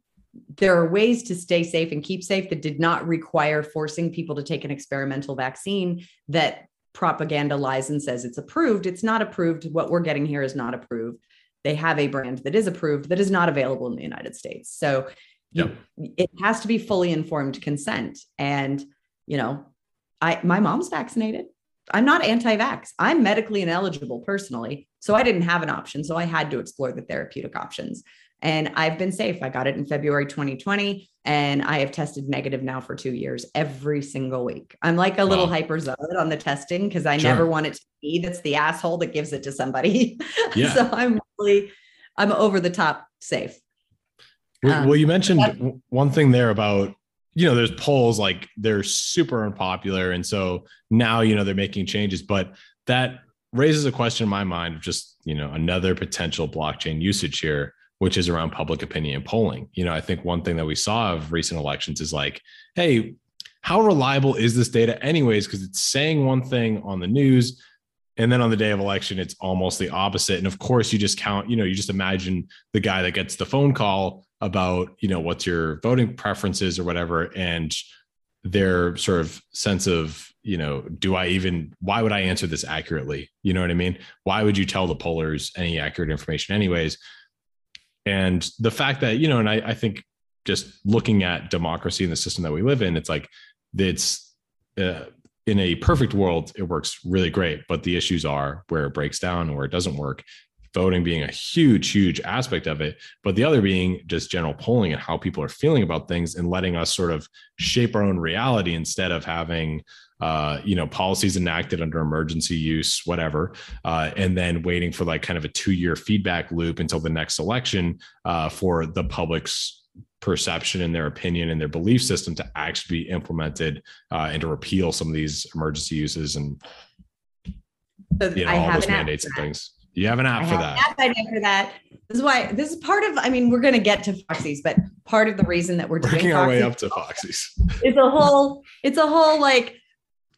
there are ways to stay safe and keep safe that did not require forcing people to take an experimental vaccine that propaganda lies and says it's approved. It's not approved. What we're getting here is not approved. They have a brand that is approved that is not available in the United States. So yep. it has to be fully informed consent. And, you know, I my mom's vaccinated. I'm not anti-vax. I'm medically ineligible personally. So I didn't have an option. So I had to explore the therapeutic options and I've been safe. I got it in February 2020 and I have tested negative now for two years every single week. I'm like a little wow. hyperzealot on the testing because I sure. never want it to be that's the asshole that gives it to somebody. Yeah. so I'm really, I'm over the top safe. Well, um, well you mentioned one thing there about, you know, there's polls like they're super unpopular. And so now, you know, they're making changes, but that raises a question in my mind of just, you know, another potential blockchain usage here which is around public opinion polling. You know, I think one thing that we saw of recent elections is like, hey, how reliable is this data, anyways? Because it's saying one thing on the news. And then on the day of election, it's almost the opposite. And of course, you just count, you know, you just imagine the guy that gets the phone call about, you know, what's your voting preferences or whatever. And their sort of sense of, you know, do I even, why would I answer this accurately? You know what I mean? Why would you tell the pollers any accurate information, anyways? And the fact that, you know, and I, I think just looking at democracy and the system that we live in, it's like it's uh, in a perfect world, it works really great. But the issues are where it breaks down, where it doesn't work. Voting being a huge, huge aspect of it, but the other being just general polling and how people are feeling about things and letting us sort of shape our own reality instead of having uh, you know, policies enacted under emergency use, whatever, uh, and then waiting for like kind of a two year feedback loop until the next election uh, for the public's perception and their opinion and their belief system to actually be implemented uh, and to repeal some of these emergency uses and you know, all those mandates and things. You have an app I for have that. an app idea for that. This is why this is part of. I mean, we're going to get to Foxy's, but part of the reason that we're doing Working our way up to Foxy's. it's a whole it's a whole like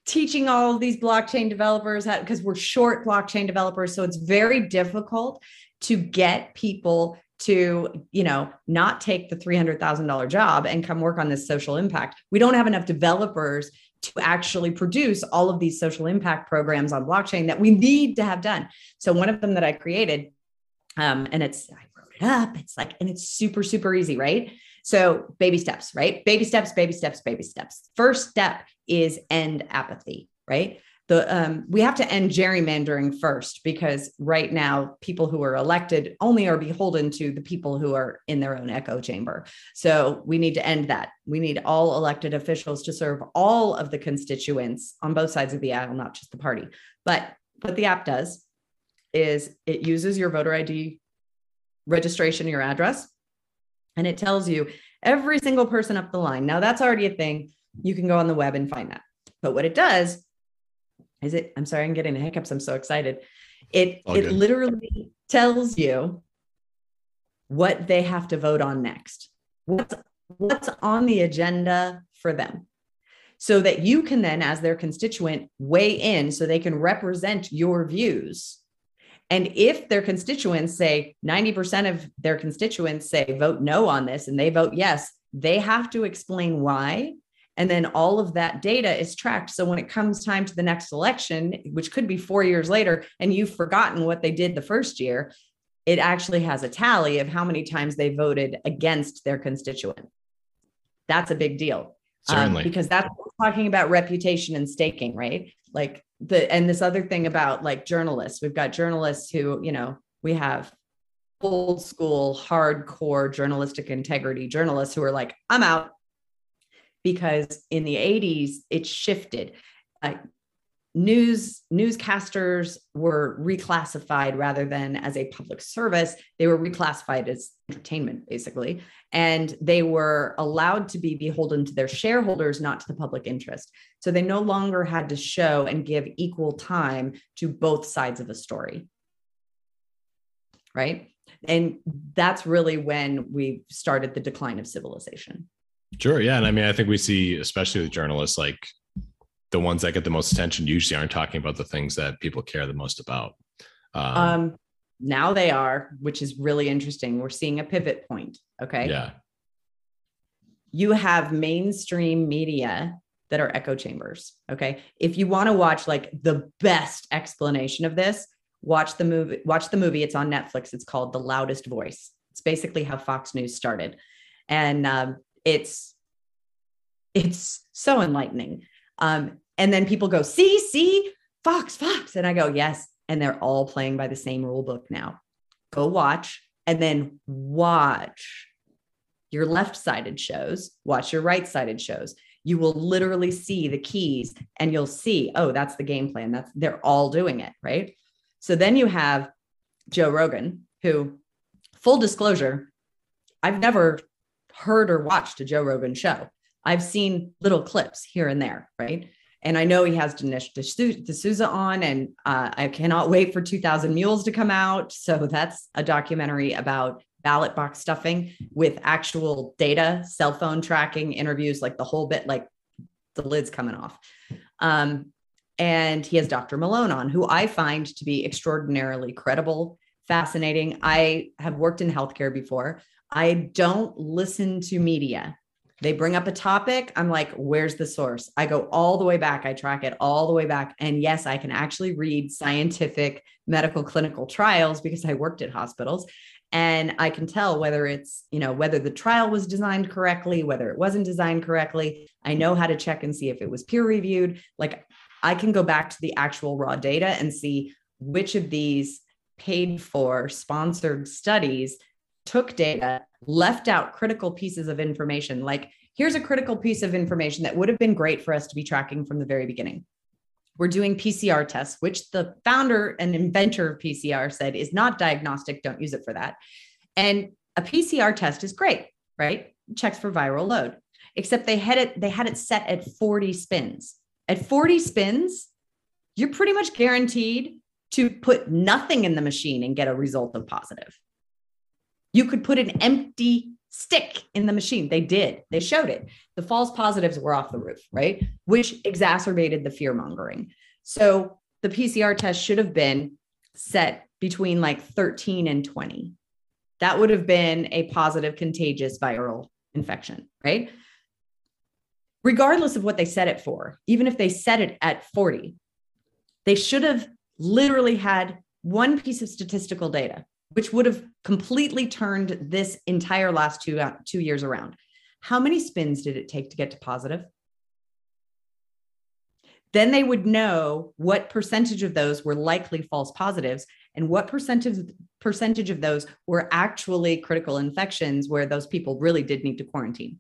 teaching all of these blockchain developers because we're short blockchain developers so it's very difficult to get people to you know not take the $300000 job and come work on this social impact we don't have enough developers to actually produce all of these social impact programs on blockchain that we need to have done so one of them that i created um, and it's i wrote it up it's like and it's super super easy right so, baby steps, right? Baby steps, baby steps, baby steps. First step is end apathy, right? The um, we have to end gerrymandering first because right now people who are elected only are beholden to the people who are in their own echo chamber. So we need to end that. We need all elected officials to serve all of the constituents on both sides of the aisle, not just the party. But what the app does is it uses your voter ID registration, your address, and it tells you every single person up the line. Now that's already a thing. You can go on the web and find that. But what it does is it, I'm sorry, I'm getting the hiccups. I'm so excited. It All it good. literally tells you what they have to vote on next. What's what's on the agenda for them. So that you can then, as their constituent, weigh in so they can represent your views and if their constituents say 90% of their constituents say vote no on this and they vote yes, they have to explain why. And then all of that data is tracked. So when it comes time to the next election, which could be four years later, and you've forgotten what they did the first year, it actually has a tally of how many times they voted against their constituent. That's a big deal. Um, Certainly. because that's talking about reputation and staking, right? Like the and this other thing about like journalists, we've got journalists who, you know, we have old school, hardcore journalistic integrity journalists who are like, I'm out. Because in the 80s, it shifted. Uh, news newscasters were reclassified rather than as a public service. They were reclassified as entertainment basically. And they were allowed to be beholden to their shareholders not to the public interest. So they no longer had to show and give equal time to both sides of a story. Right? And that's really when we started the decline of civilization Sure. Yeah. And I mean, I think we see, especially with journalists, like the ones that get the most attention usually aren't talking about the things that people care the most about. Um, um now they are which is really interesting we're seeing a pivot point okay yeah. you have mainstream media that are echo chambers. Okay. If you want to watch like the best explanation of this, watch the movie, watch the movie. It's on Netflix. It's called The Loudest Voice. It's basically how Fox News started. And um, it's it's so enlightening. Um, and then people go, see, see, Fox, Fox. And I go, yes. And they're all playing by the same rule book now. Go watch and then watch your left sided shows, watch your right sided shows. You will literally see the keys and you'll see, oh, that's the game plan. That's they're all doing it. Right. So then you have Joe Rogan, who, full disclosure, I've never heard or watched a Joe Rogan show. I've seen little clips here and there. Right. And I know he has Dinesh D'Sou- D'Souza on, and uh, I cannot wait for 2000 Mules to come out. So that's a documentary about ballot box stuffing with actual data, cell phone tracking, interviews, like the whole bit, like the lid's coming off. Um, and he has Dr. Malone on, who I find to be extraordinarily credible, fascinating. I have worked in healthcare before. I don't listen to media. They bring up a topic. I'm like, where's the source? I go all the way back. I track it all the way back. And yes, I can actually read scientific medical clinical trials because I worked at hospitals and i can tell whether it's you know whether the trial was designed correctly whether it wasn't designed correctly i know how to check and see if it was peer reviewed like i can go back to the actual raw data and see which of these paid for sponsored studies took data left out critical pieces of information like here's a critical piece of information that would have been great for us to be tracking from the very beginning we're doing PCR tests, which the founder and inventor of PCR said is not diagnostic. Don't use it for that. And a PCR test is great, right? Checks for viral load. Except they had it, they had it set at 40 spins. At 40 spins, you're pretty much guaranteed to put nothing in the machine and get a result of positive. You could put an empty stick in the machine. They did. They showed it. The false positives were off the roof, right? Which exacerbated the fear mongering. So the PCR test should have been set between like 13 and 20. That would have been a positive contagious viral infection, right? Regardless of what they set it for, even if they set it at 40, they should have literally had one piece of statistical data, which would have completely turned this entire last two, uh, two years around. How many spins did it take to get to positive? Then they would know what percentage of those were likely false positives and what percentage percentage of those were actually critical infections where those people really did need to quarantine.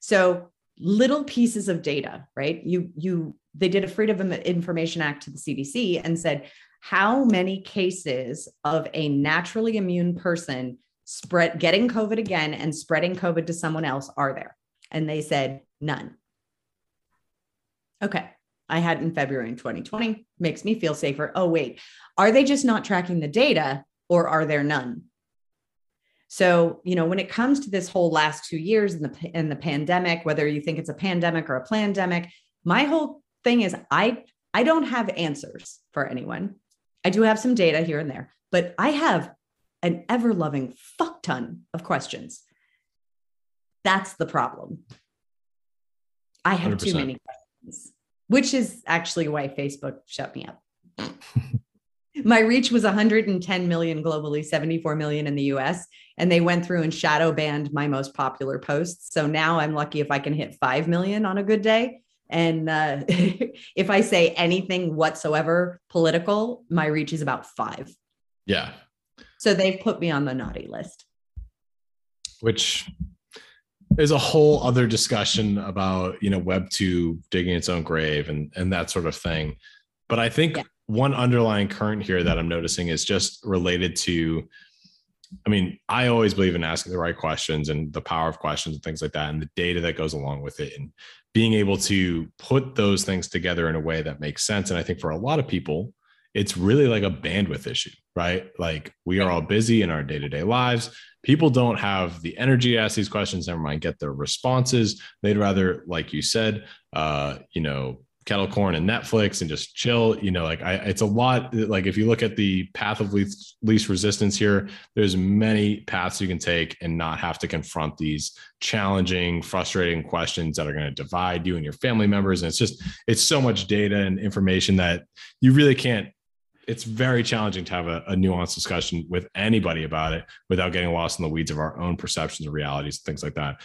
So little pieces of data, right? You you they did a Freedom of Information Act to the CDC and said how many cases of a naturally immune person spread getting COVID again and spreading COVID to someone else are there? And they said none. Okay. I had in February in 2020 makes me feel safer. Oh, wait, are they just not tracking the data or are there none? So, you know, when it comes to this whole last two years in the in the pandemic, whether you think it's a pandemic or a pandemic, my whole thing is I I don't have answers for anyone. I do have some data here and there, but I have an ever loving fuck ton of questions. That's the problem. I have 100%. too many questions which is actually why Facebook shut me up. My reach was 110 million globally, 74 million in the US. And they went through and shadow banned my most popular posts. So now I'm lucky if I can hit 5 million on a good day. And uh, if I say anything whatsoever political, my reach is about five. Yeah. So they've put me on the naughty list. Which is a whole other discussion about you know web 2 digging its own grave and and that sort of thing but i think yeah. one underlying current here that i'm noticing is just related to i mean i always believe in asking the right questions and the power of questions and things like that and the data that goes along with it and being able to put those things together in a way that makes sense and i think for a lot of people it's really like a bandwidth issue, right? Like we are all busy in our day to day lives. People don't have the energy to ask these questions, never mind get their responses. They'd rather, like you said, uh, you know, kettle corn and Netflix and just chill. You know, like I, it's a lot. Like if you look at the path of least, least resistance here, there's many paths you can take and not have to confront these challenging, frustrating questions that are going to divide you and your family members. And it's just, it's so much data and information that you really can't it's very challenging to have a, a, nuanced discussion with anybody about it without getting lost in the weeds of our own perceptions of realities, and things like that.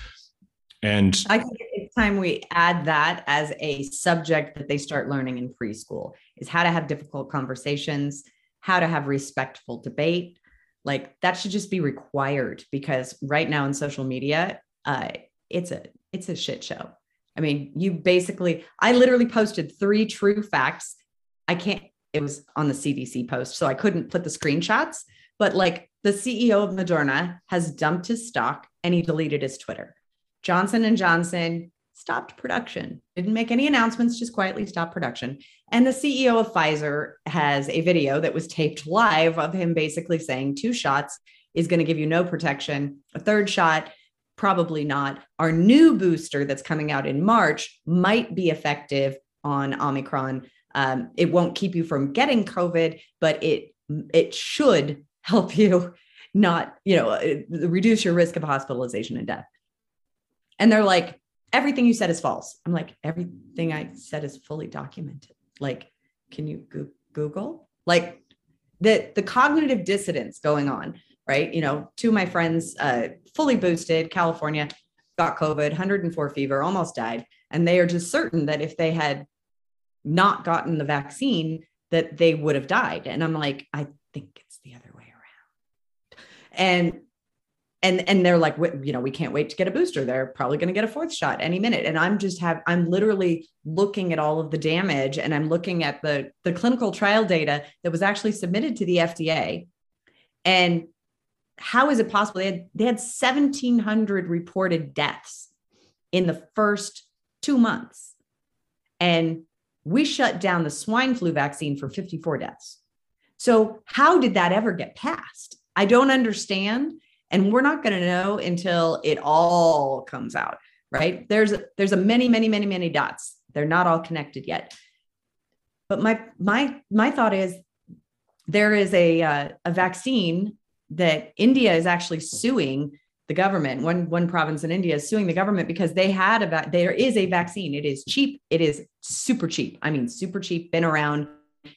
And I it's time we add that as a subject that they start learning in preschool is how to have difficult conversations, how to have respectful debate. Like that should just be required because right now in social media, uh, it's a it's a shit show. I mean, you basically, I literally posted three true facts. I can't it was on the CDC post, so I couldn't put the screenshots. But like the CEO of Moderna has dumped his stock and he deleted his Twitter. Johnson and Johnson stopped production. Didn't make any announcements, just quietly stopped production. And the CEO of Pfizer has a video that was taped live of him basically saying two shots is going to give you no protection. A third shot, probably not. Our new booster that's coming out in March might be effective on Omicron, um, it won't keep you from getting COVID, but it it should help you not, you know, reduce your risk of hospitalization and death. And they're like, everything you said is false. I'm like, everything I said is fully documented. Like, can you go- Google? Like the the cognitive dissonance going on, right? You know, two of my friends, uh, fully boosted, California, got COVID, 104 fever, almost died, and they are just certain that if they had not gotten the vaccine that they would have died and i'm like i think it's the other way around and and and they're like you know we can't wait to get a booster they're probably going to get a fourth shot any minute and i'm just have i'm literally looking at all of the damage and i'm looking at the the clinical trial data that was actually submitted to the fda and how is it possible they had they had 1700 reported deaths in the first two months and we shut down the swine flu vaccine for 54 deaths. So, how did that ever get passed? I don't understand. And we're not going to know until it all comes out, right? There's there's a many, many, many, many dots. They're not all connected yet. But my my my thought is there is a uh, a vaccine that India is actually suing the government. One one province in India is suing the government because they had a va- there is a vaccine. It is cheap. It is super cheap. I mean, super cheap. Been around.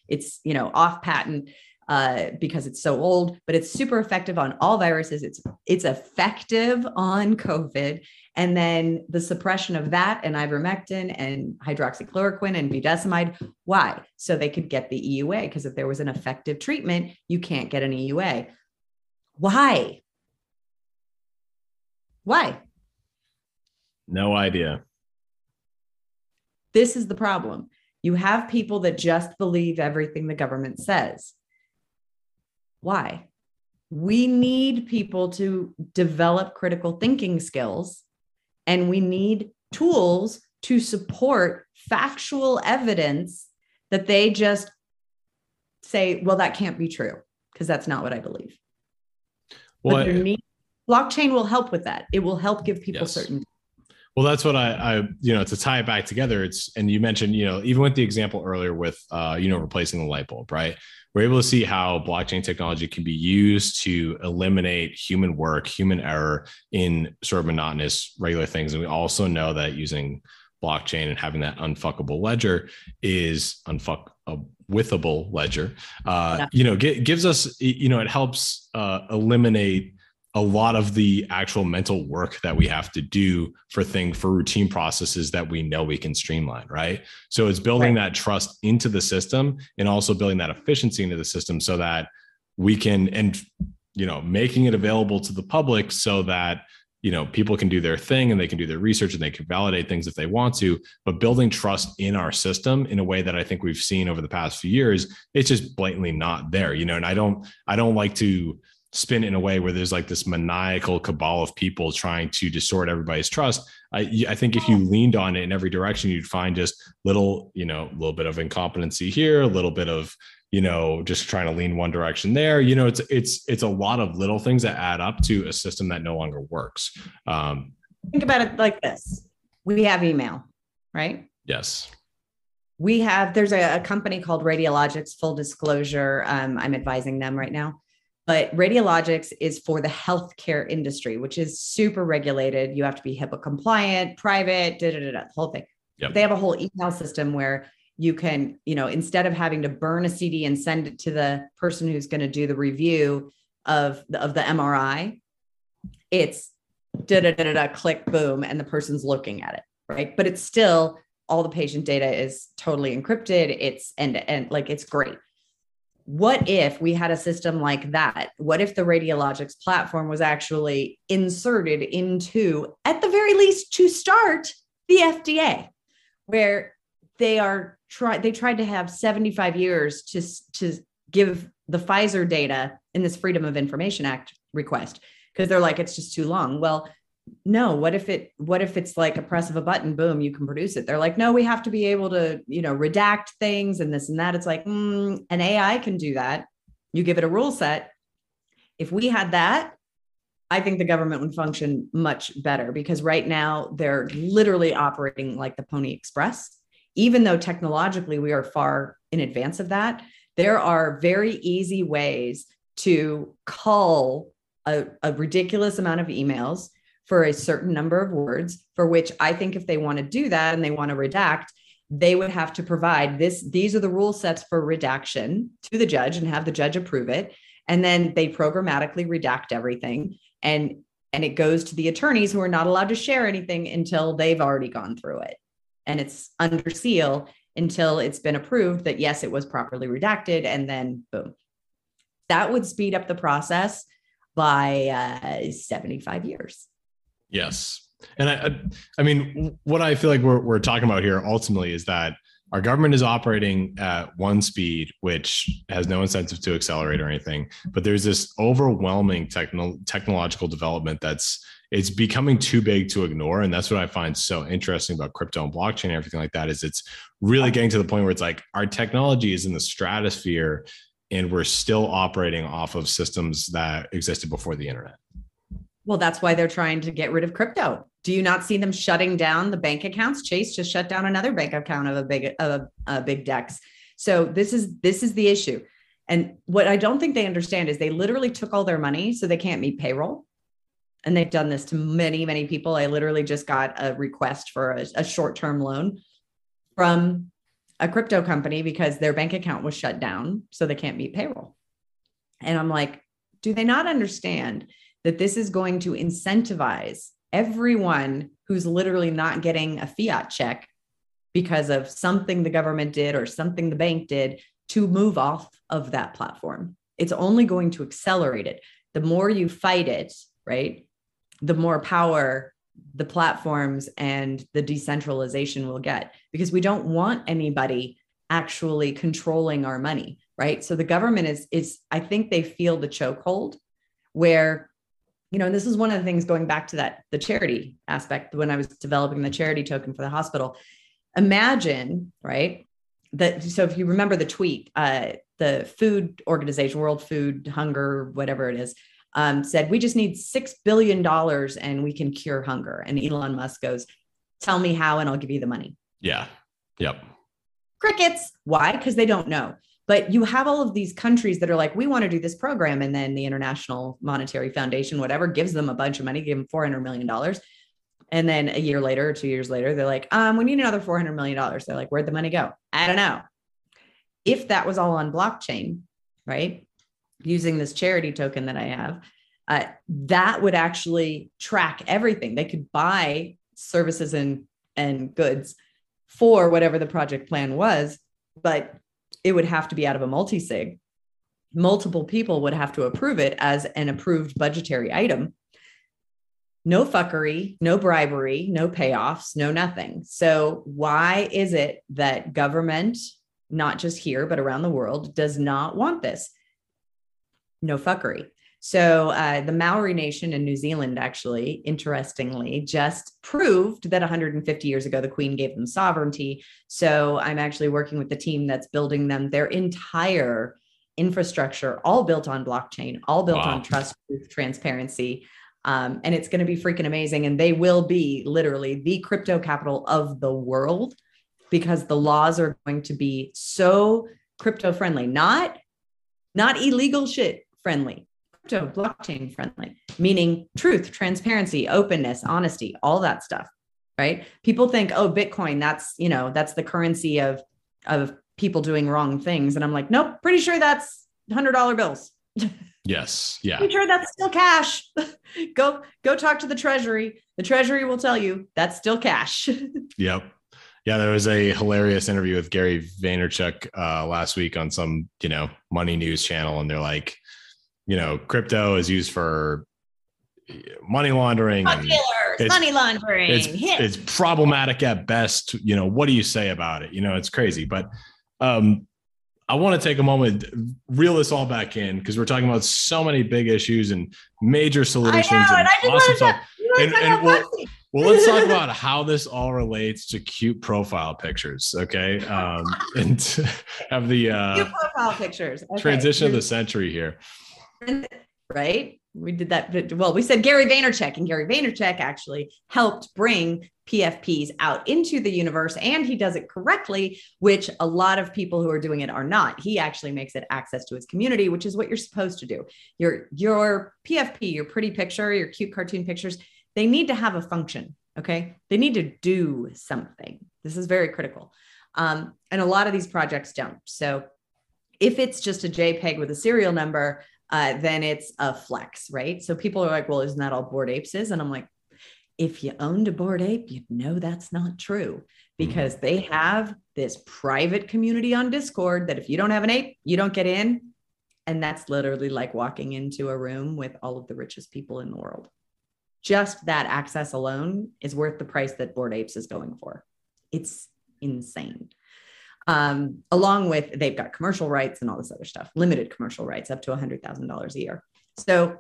It's you know off patent uh, because it's so old, but it's super effective on all viruses. It's it's effective on COVID, and then the suppression of that and ivermectin and hydroxychloroquine and budesonide. Why? So they could get the EUA because if there was an effective treatment, you can't get an EUA. Why? Why? No idea. This is the problem. You have people that just believe everything the government says. Why? We need people to develop critical thinking skills and we need tools to support factual evidence that they just say, well, that can't be true because that's not what I believe. Well, need, blockchain will help with that. It will help give people yes. certainty. Well, that's what I, I, you know, to tie it back together. It's, and you mentioned, you know, even with the example earlier with, uh, you know, replacing the light bulb, right? We're able to see how blockchain technology can be used to eliminate human work, human error in sort of monotonous, regular things. And we also know that using blockchain and having that unfuckable ledger is unfuck a withable ledger. Uh, yeah. You know, gives us, you know, it helps uh, eliminate a lot of the actual mental work that we have to do for thing for routine processes that we know we can streamline right so it's building right. that trust into the system and also building that efficiency into the system so that we can and you know making it available to the public so that you know people can do their thing and they can do their research and they can validate things if they want to but building trust in our system in a way that i think we've seen over the past few years it's just blatantly not there you know and i don't i don't like to spin in a way where there's like this maniacal cabal of people trying to distort everybody's trust. I, I think if you leaned on it in every direction, you'd find just little, you know, a little bit of incompetency here, a little bit of, you know, just trying to lean one direction there. You know, it's it's it's a lot of little things that add up to a system that no longer works. Um, think about it like this: we have email, right? Yes we have there's a, a, company called radiologics full disclosure um, i'm advising them right now but radiologics is for the healthcare industry, which is super regulated. You have to be HIPAA compliant, private, da da da, da the whole thing. Yep. They have a whole email system where you can, you know, instead of having to burn a CD and send it to the person who's going to do the review of the, of the MRI, it's da da da da, click, boom, and the person's looking at it, right? But it's still all the patient data is totally encrypted. It's and and like it's great what if we had a system like that? What if the radiologics platform was actually inserted into, at the very least, to start the FDA, where they are try they tried to have 75 years to, to give the Pfizer data in this Freedom of Information Act request because they're like, it's just too long. Well, no what if it what if it's like a press of a button boom you can produce it. They're like no we have to be able to you know redact things and this and that. It's like mm, an ai can do that. You give it a rule set. If we had that i think the government would function much better because right now they're literally operating like the pony express. Even though technologically we are far in advance of that there are very easy ways to cull a, a ridiculous amount of emails for a certain number of words, for which I think if they want to do that and they want to redact, they would have to provide this. These are the rule sets for redaction to the judge and have the judge approve it. And then they programmatically redact everything. And and it goes to the attorneys who are not allowed to share anything until they've already gone through it. And it's under seal until it's been approved that yes, it was properly redacted. And then boom. That would speed up the process by uh, 75 years. Yes. And I, I mean, what I feel like we're, we're talking about here ultimately is that our government is operating at one speed, which has no incentive to accelerate or anything. But there's this overwhelming techno- technological development that's it's becoming too big to ignore. And that's what I find so interesting about crypto and blockchain and everything like that is it's really getting to the point where it's like our technology is in the stratosphere and we're still operating off of systems that existed before the internet. Well, that's why they're trying to get rid of crypto. Do you not see them shutting down the bank accounts? Chase just shut down another bank account of a big of a, a big Dex. So this is this is the issue. And what I don't think they understand is they literally took all their money so they can't meet payroll. And they've done this to many, many people. I literally just got a request for a, a short term loan from a crypto company because their bank account was shut down. So they can't meet payroll. And I'm like, do they not understand that this is going to incentivize everyone who's literally not getting a fiat check because of something the government did or something the bank did to move off of that platform. It's only going to accelerate it. The more you fight it, right, the more power the platforms and the decentralization will get because we don't want anybody actually controlling our money, right? So the government is is I think they feel the chokehold where you know, and this is one of the things going back to that the charity aspect when I was developing the charity token for the hospital. Imagine, right? That so if you remember the tweet, uh, the food organization, World Food Hunger, whatever it is, um, said we just need six billion dollars and we can cure hunger. And Elon Musk goes, "Tell me how, and I'll give you the money." Yeah. Yep. Crickets. Why? Because they don't know. But you have all of these countries that are like, we want to do this program. And then the International Monetary Foundation, whatever, gives them a bunch of money, give them $400 million. And then a year later, or two years later, they're like, um, we need another $400 million. They're like, where'd the money go? I don't know. If that was all on blockchain, right? Using this charity token that I have, uh, that would actually track everything. They could buy services and, and goods for whatever the project plan was, but it would have to be out of a multi-sig. Multiple people would have to approve it as an approved budgetary item. No fuckery, no bribery, no payoffs, no nothing. So, why is it that government, not just here, but around the world, does not want this? No fuckery. So uh, the Maori Nation in New Zealand, actually, interestingly, just proved that 150 years ago the Queen gave them sovereignty. So I'm actually working with the team that's building them their entire infrastructure, all built on blockchain, all built wow. on trust, transparency. Um, and it's going to be freaking amazing. And they will be literally the crypto capital of the world because the laws are going to be so crypto friendly, not not illegal shit friendly crypto blockchain friendly, meaning truth, transparency, openness, honesty, all that stuff. Right. People think, oh, Bitcoin, that's, you know, that's the currency of of people doing wrong things. And I'm like, nope, pretty sure that's hundred dollar bills. Yes. Yeah. Pretty sure that's still cash. go go talk to the treasury. The treasury will tell you that's still cash. yep. Yeah, there was a hilarious interview with Gary Vaynerchuk uh, last week on some, you know, money news channel, and they're like, you know, crypto is used for money laundering. Dealers, money laundering. It's, it's problematic at best. You know, what do you say about it? You know, it's crazy. But um, I want to take a moment, reel this all back in because we're talking about so many big issues and major solutions I know, and, and awesome stuff. And, and well, well, let's talk about how this all relates to cute profile pictures. Okay. Um, and have the uh, cute profile pictures. Okay. Transition of the century here right? We did that. Well, we said Gary Vaynerchuk, and Gary Vaynerchuk actually helped bring PFPs out into the universe, and he does it correctly, which a lot of people who are doing it are not. He actually makes it access to his community, which is what you're supposed to do. Your your PFP, your pretty picture, your cute cartoon pictures, they need to have a function. Okay, they need to do something. This is very critical, um, and a lot of these projects don't. So, if it's just a JPEG with a serial number uh, then it's a flex, right? So people are like, well, isn't that all Bored Apes is? And I'm like, if you owned a Bored Ape, you'd know that's not true because they have this private community on Discord that if you don't have an ape, you don't get in. And that's literally like walking into a room with all of the richest people in the world. Just that access alone is worth the price that Bored Apes is going for. It's insane um, along with they've got commercial rights and all this other stuff, limited commercial rights up to $100,000 a year. So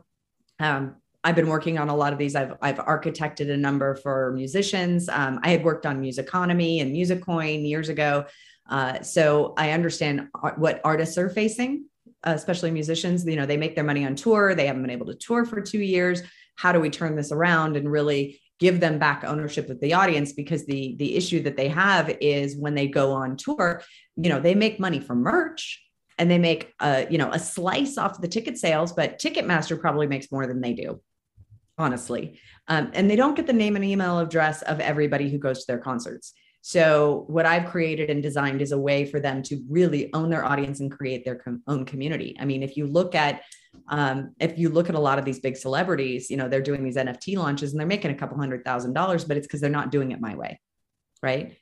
um, I've been working on a lot of these. I've, I've architected a number for musicians. Um, I had worked on Musiconomy and Musicoin years ago. Uh, so I understand what artists are facing especially musicians, you know, they make their money on tour. They haven't been able to tour for two years. How do we turn this around and really give them back ownership of the audience? Because the the issue that they have is when they go on tour, you know, they make money from merch and they make a you know a slice off the ticket sales, but Ticketmaster probably makes more than they do, honestly. Um, and they don't get the name and email address of everybody who goes to their concerts. So, what I've created and designed is a way for them to really own their audience and create their com- own community. I mean, if you look at um, if you look at a lot of these big celebrities, you know, they're doing these NFT launches and they're making a couple hundred thousand dollars, but it's because they're not doing it my way, right?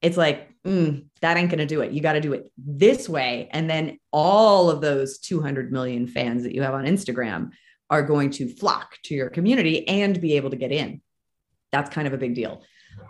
It's like mm, that ain't going to do it. You got to do it this way, and then all of those 200 million fans that you have on Instagram are going to flock to your community and be able to get in. That's kind of a big deal.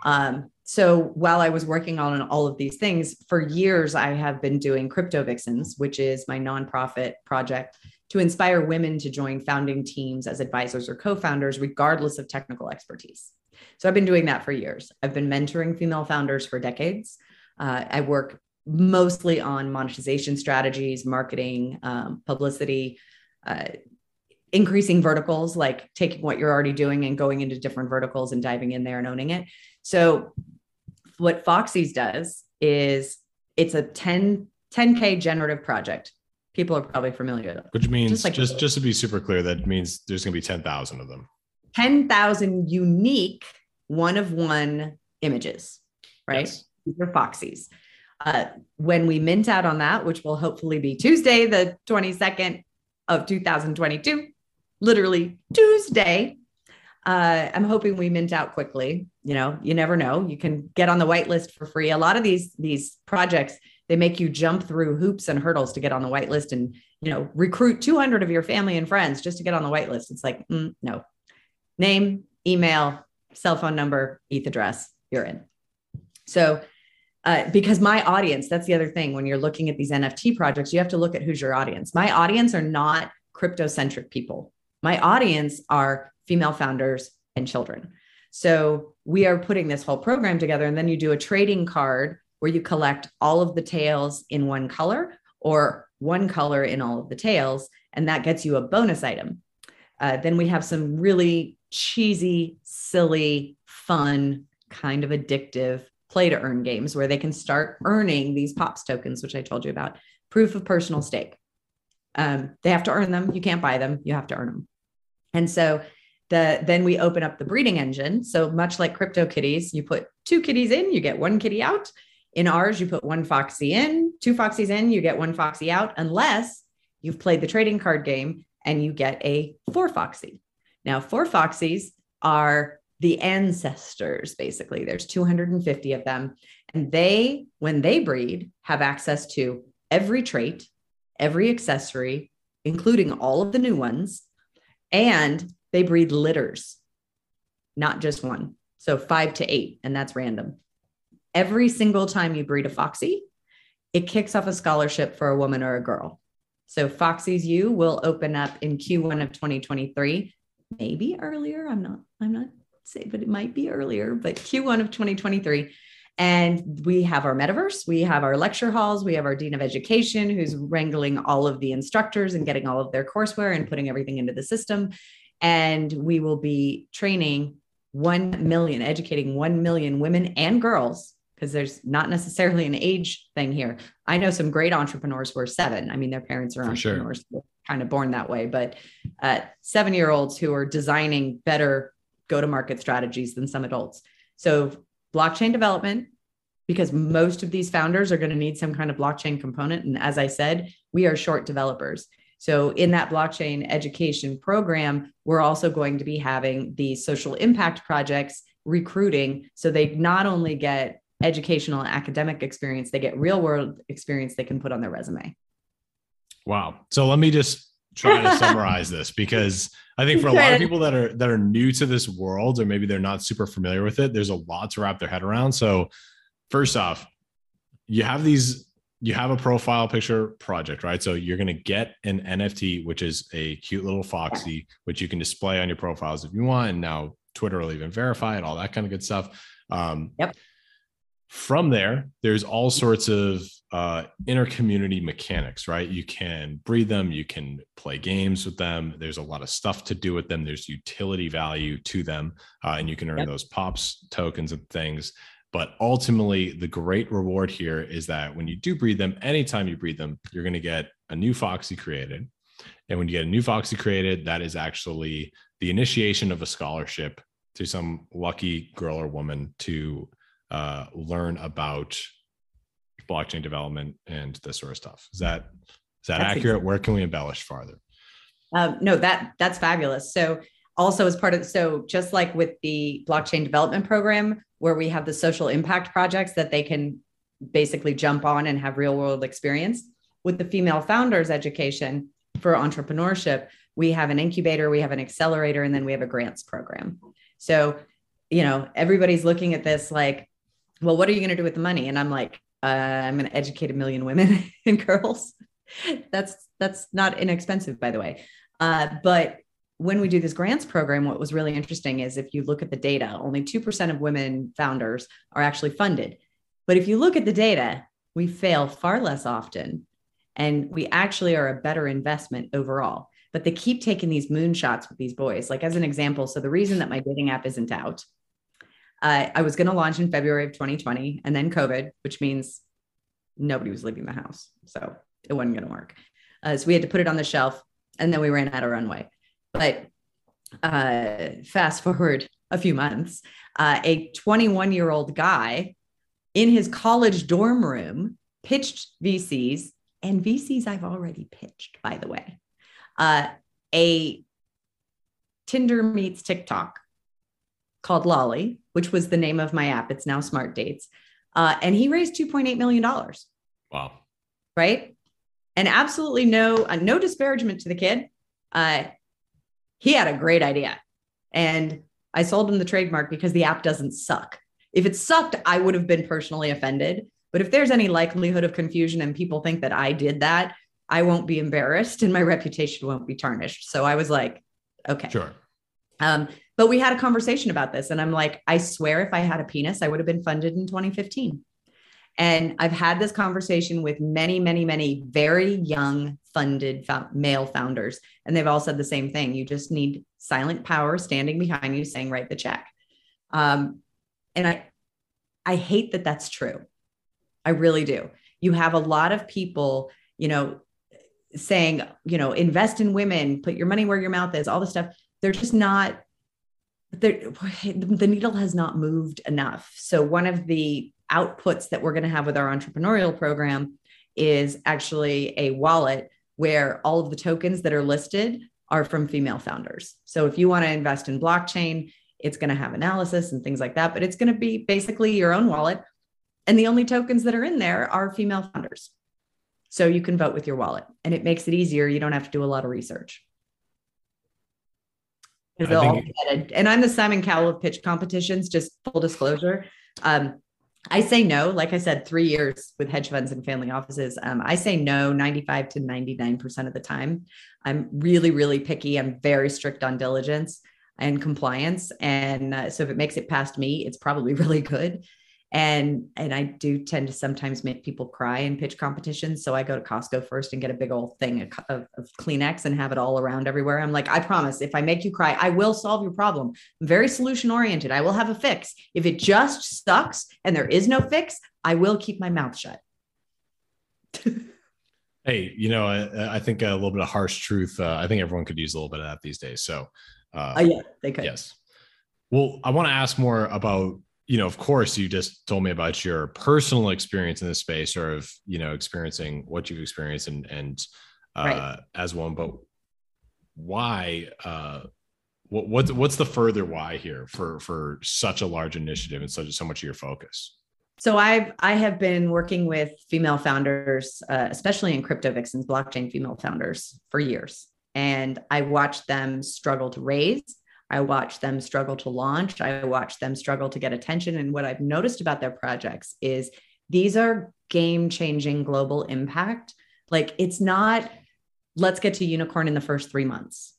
Um, so while I was working on all of these things for years, I have been doing Crypto Vixens, which is my nonprofit project to inspire women to join founding teams as advisors or co founders, regardless of technical expertise. So I've been doing that for years. I've been mentoring female founders for decades. Uh, I work mostly on monetization strategies, marketing, um, publicity, uh, increasing verticals, like taking what you're already doing and going into different verticals and diving in there and owning it. So what Foxy's does is it's a 10 10k generative project. People are probably familiar with it. Which means just like just, just to be super clear, that means there's going to be 10,000 of them. 10,000 unique one of one images, right? Yes. These are Foxy's. Uh, when we mint out on that, which will hopefully be Tuesday, the 22nd of 2022, literally Tuesday, uh, I'm hoping we mint out quickly. You know, you never know. You can get on the whitelist for free. A lot of these these projects they make you jump through hoops and hurdles to get on the whitelist, and you know, recruit 200 of your family and friends just to get on the whitelist. It's like mm, no, name, email, cell phone number, ETH address. You're in. So. Uh, because my audience, that's the other thing. When you're looking at these NFT projects, you have to look at who's your audience. My audience are not crypto centric people. My audience are female founders, and children. So we are putting this whole program together. And then you do a trading card where you collect all of the tails in one color or one color in all of the tails. And that gets you a bonus item. Uh, then we have some really cheesy, silly, fun, kind of addictive play to earn games where they can start earning these POPs tokens, which I told you about, proof of personal stake. Um, they have to earn them. You can't buy them, you have to earn them. And so the then we open up the breeding engine. So much like crypto kitties, you put two kitties in, you get one kitty out. In ours, you put one foxy in, two foxies in, you get one foxy out, unless you've played the trading card game and you get a four foxy. Now, four foxies are the ancestors, basically. There's 250 of them. And they, when they breed, have access to every trait, every accessory, including all of the new ones. And they breed litters, not just one. So five to eight, and that's random. Every single time you breed a foxy, it kicks off a scholarship for a woman or a girl. So Foxy's U will open up in Q1 of 2023, maybe earlier. I'm not, I'm not saying, but it might be earlier, but Q1 of 2023. And we have our metaverse, we have our lecture halls, we have our dean of education who's wrangling all of the instructors and getting all of their courseware and putting everything into the system and we will be training 1 million, educating 1 million women and girls because there's not necessarily an age thing here. I know some great entrepreneurs who are seven. I mean, their parents are For entrepreneurs, sure. kind of born that way, but uh, seven year olds who are designing better go to market strategies than some adults. So, blockchain development, because most of these founders are going to need some kind of blockchain component. And as I said, we are short developers. So, in that blockchain education program, we're also going to be having the social impact projects recruiting. So, they not only get educational and academic experience, they get real world experience they can put on their resume. Wow. So, let me just try to summarize this because I think for a lot of people that are that are new to this world or maybe they're not super familiar with it, there's a lot to wrap their head around. So, first off, you have these you have a profile picture project, right? So you're going to get an NFT, which is a cute little foxy, which you can display on your profiles if you want. And now Twitter will even verify it, all that kind of good stuff. Um, yep. From there, there's all sorts of uh, inner community mechanics, right? You can breed them, you can play games with them. There's a lot of stuff to do with them. There's utility value to them, uh, and you can earn yep. those pops tokens and things. But ultimately, the great reward here is that when you do breed them, anytime you breed them, you're going to get a new Foxy created. And when you get a new Foxy created, that is actually the initiation of a scholarship to some lucky girl or woman to uh, learn about blockchain development and this sort of stuff. Is that is that that's accurate? Exactly. Where can we embellish farther? Um, no, that that's fabulous. So also as part of so just like with the blockchain development program where we have the social impact projects that they can basically jump on and have real world experience with the female founders education for entrepreneurship we have an incubator we have an accelerator and then we have a grants program so you know everybody's looking at this like well what are you going to do with the money? And i'm like uh, i'm going to educate a million women and girls. That's that's not inexpensive by the way. Uh, but when we do this grants program what was really interesting is if you look at the data only 2% of women founders are actually funded. But if you look at the data we fail far less often and we actually are a better investment overall. But they keep taking these moonshots with these boys. Like as an example so the reason that my dating app isn't out uh, I was going to launch in February of 2020 and then COVID, which means nobody was leaving the house. So it wasn't going to work. Uh, so we had to put it on the shelf and then we ran out of runway. But uh, fast forward a few months, uh, a 21 year old guy in his college dorm room pitched VCs, and VCs I've already pitched, by the way. Uh, a Tinder meets TikTok called Lolly, which was the name of my app. It's now Smart Dates. Uh, and he raised $2.8 million. Wow. Right. And absolutely no, uh, no disparagement to the kid. Uh, he had a great idea. And I sold him the trademark because the app doesn't suck. If it sucked, I would have been personally offended. But if there's any likelihood of confusion and people think that I did that, I won't be embarrassed and my reputation won't be tarnished. So I was like, okay. Sure. Um, but we had a conversation about this, and I'm like, I swear if I had a penis, I would have been funded in 2015. And I've had this conversation with many, many, many very young funded male founders, and they've all said the same thing. You just need silent power standing behind you saying, write the check. Um, and I, I hate that that's true. I really do. You have a lot of people, you know, saying, you know, invest in women, put your money where your mouth is, all this stuff. They're just not the needle has not moved enough. So one of the outputs that we're going to have with our entrepreneurial program is actually a wallet where all of the tokens that are listed are from female founders. So if you want to invest in blockchain, it's going to have analysis and things like that, but it's going to be basically your own wallet. And the only tokens that are in there are female founders. So you can vote with your wallet and it makes it easier. You don't have to do a lot of research because they'll all get And I'm the Simon Cowell of pitch competitions, just full disclosure. Um, I say no, like I said, three years with hedge funds and family offices. Um, I say no 95 to 99% of the time. I'm really, really picky. I'm very strict on diligence and compliance. And uh, so if it makes it past me, it's probably really good and and i do tend to sometimes make people cry in pitch competitions. So i go to costco first and get a big old thing of, of, kleenex and have it all around everywhere. I'm like i promise if i make you cry i will solve your problem. I'm very solution oriented. I will have a fix. If it just sucks and there is no fix i will keep my mouth shut. Hey you know I, I, think a little bit of harsh truth uh, i think everyone could use a little bit of that these days. So uh, uh yeah they could. yes. Well i want to ask more about you know, of course, you just told me about your personal experience in this space, or of you know, experiencing what you've experienced, and and uh, right. as one. But why? Uh, what what's what's the further why here for for such a large initiative and such so much of your focus? So I've I have been working with female founders, uh, especially in crypto vixens, blockchain female founders for years, and I watched them struggle to raise I watch them struggle to launch. I watch them struggle to get attention. And what I've noticed about their projects is these are game changing global impact. Like it's not, let's get to unicorn in the first three months.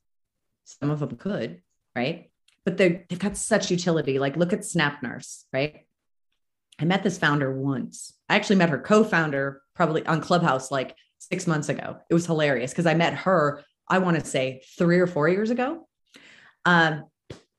Some of them could, right? But they've got such utility. Like look at Snap Nurse, right? I met this founder once. I actually met her co-founder probably on Clubhouse like six months ago. It was hilarious because I met her, I want to say three or four years ago. Um,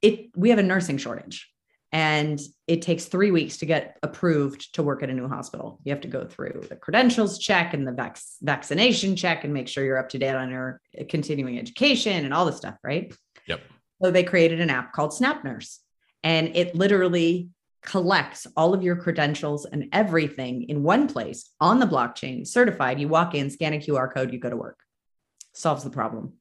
it we have a nursing shortage and it takes three weeks to get approved to work at a new hospital. You have to go through the credentials check and the vac- vaccination check and make sure you're up to date on your continuing education and all this stuff, right? Yep. So they created an app called Snap Nurse, and it literally collects all of your credentials and everything in one place on the blockchain, certified. You walk in, scan a QR code, you go to work. Solves the problem.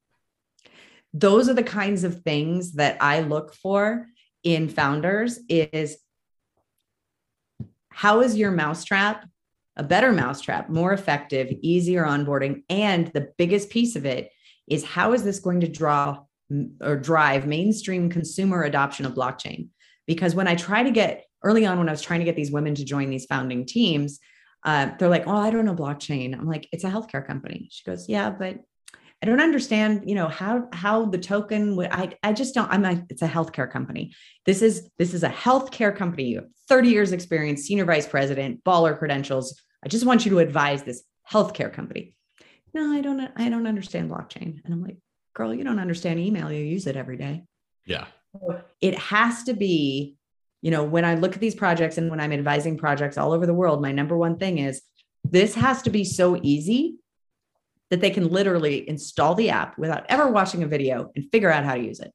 Those are the kinds of things that I look for in founders is how is your mousetrap a better mousetrap, more effective, easier onboarding, and the biggest piece of it is how is this going to draw or drive mainstream consumer adoption of blockchain? Because when I try to get early on, when I was trying to get these women to join these founding teams, uh, they're like, "Oh, I don't know blockchain." I'm like, "It's a healthcare company." She goes, "Yeah, but I don't understand, you know, how how the token would I I just don't I'm like it's a healthcare company. This is this is a healthcare company. You have 30 years experience, senior vice president, baller credentials. I just want you to advise this healthcare company. No, I don't I don't understand blockchain. And I'm like, girl, you don't understand email. You use it every day. Yeah. It has to be, you know, when I look at these projects and when I'm advising projects all over the world, my number one thing is this has to be so easy that they can literally install the app without ever watching a video and figure out how to use it.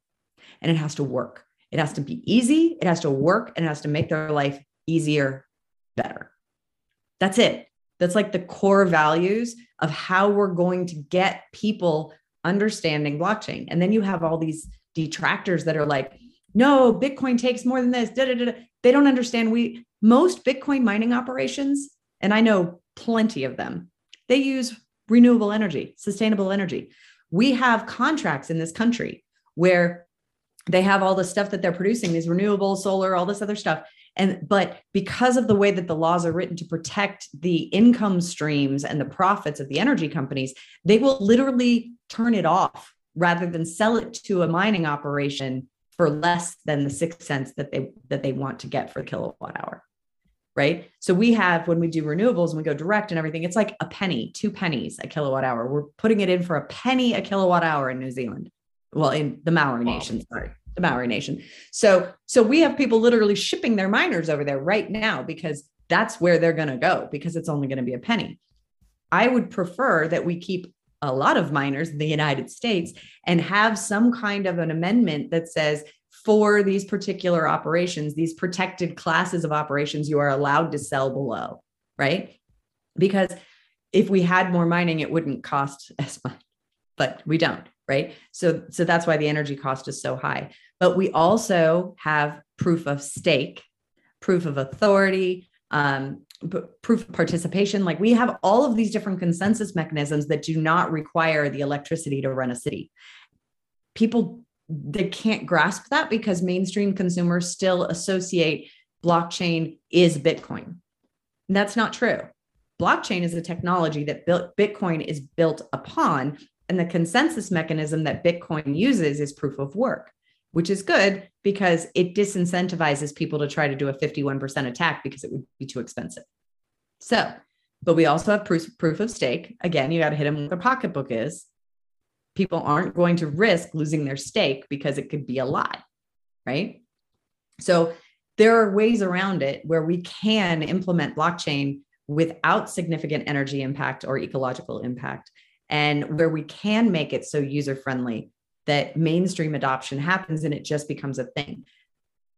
And it has to work. It has to be easy, it has to work, and it has to make their life easier, better. That's it. That's like the core values of how we're going to get people understanding blockchain. And then you have all these detractors that are like, no, Bitcoin takes more than this. Da, da, da. They don't understand. We most Bitcoin mining operations, and I know plenty of them, they use renewable energy, sustainable energy. We have contracts in this country where they have all the stuff that they're producing, these renewable solar, all this other stuff. And but because of the way that the laws are written to protect the income streams and the profits of the energy companies, they will literally turn it off rather than sell it to a mining operation for less than the six cents that they that they want to get for a kilowatt hour right? So we have when we do renewables and we go direct and everything, it's like a penny, two pennies a kilowatt hour. We're putting it in for a penny a kilowatt hour in New Zealand. Well, in the Maori wow. Nation, sorry, the Maori Nation. So so we have people literally shipping their miners over there right now because that's where they're going to go because it's only going to be a penny. I would prefer that we keep a lot of miners in the United States and have some kind of an amendment that says for these particular operations, these protected classes of operations, you are allowed to sell below, right? Because if we had more mining, it wouldn't cost as much, but we don't, right? So, so that's why the energy cost is so high. But we also have proof of stake, proof of authority, um, proof of participation. Like we have all of these different consensus mechanisms that do not require the electricity to run a city. People they can't grasp that because mainstream consumers still associate blockchain is Bitcoin. And that's not true. Blockchain is a technology that built Bitcoin is built upon, and the consensus mechanism that Bitcoin uses is proof of work, which is good because it disincentivizes people to try to do a 51% attack because it would be too expensive. So, but we also have proof, proof of stake. Again, you got to hit them where their pocketbook is people aren't going to risk losing their stake because it could be a lie, right? So there are ways around it where we can implement blockchain without significant energy impact or ecological impact, and where we can make it so user friendly that mainstream adoption happens and it just becomes a thing.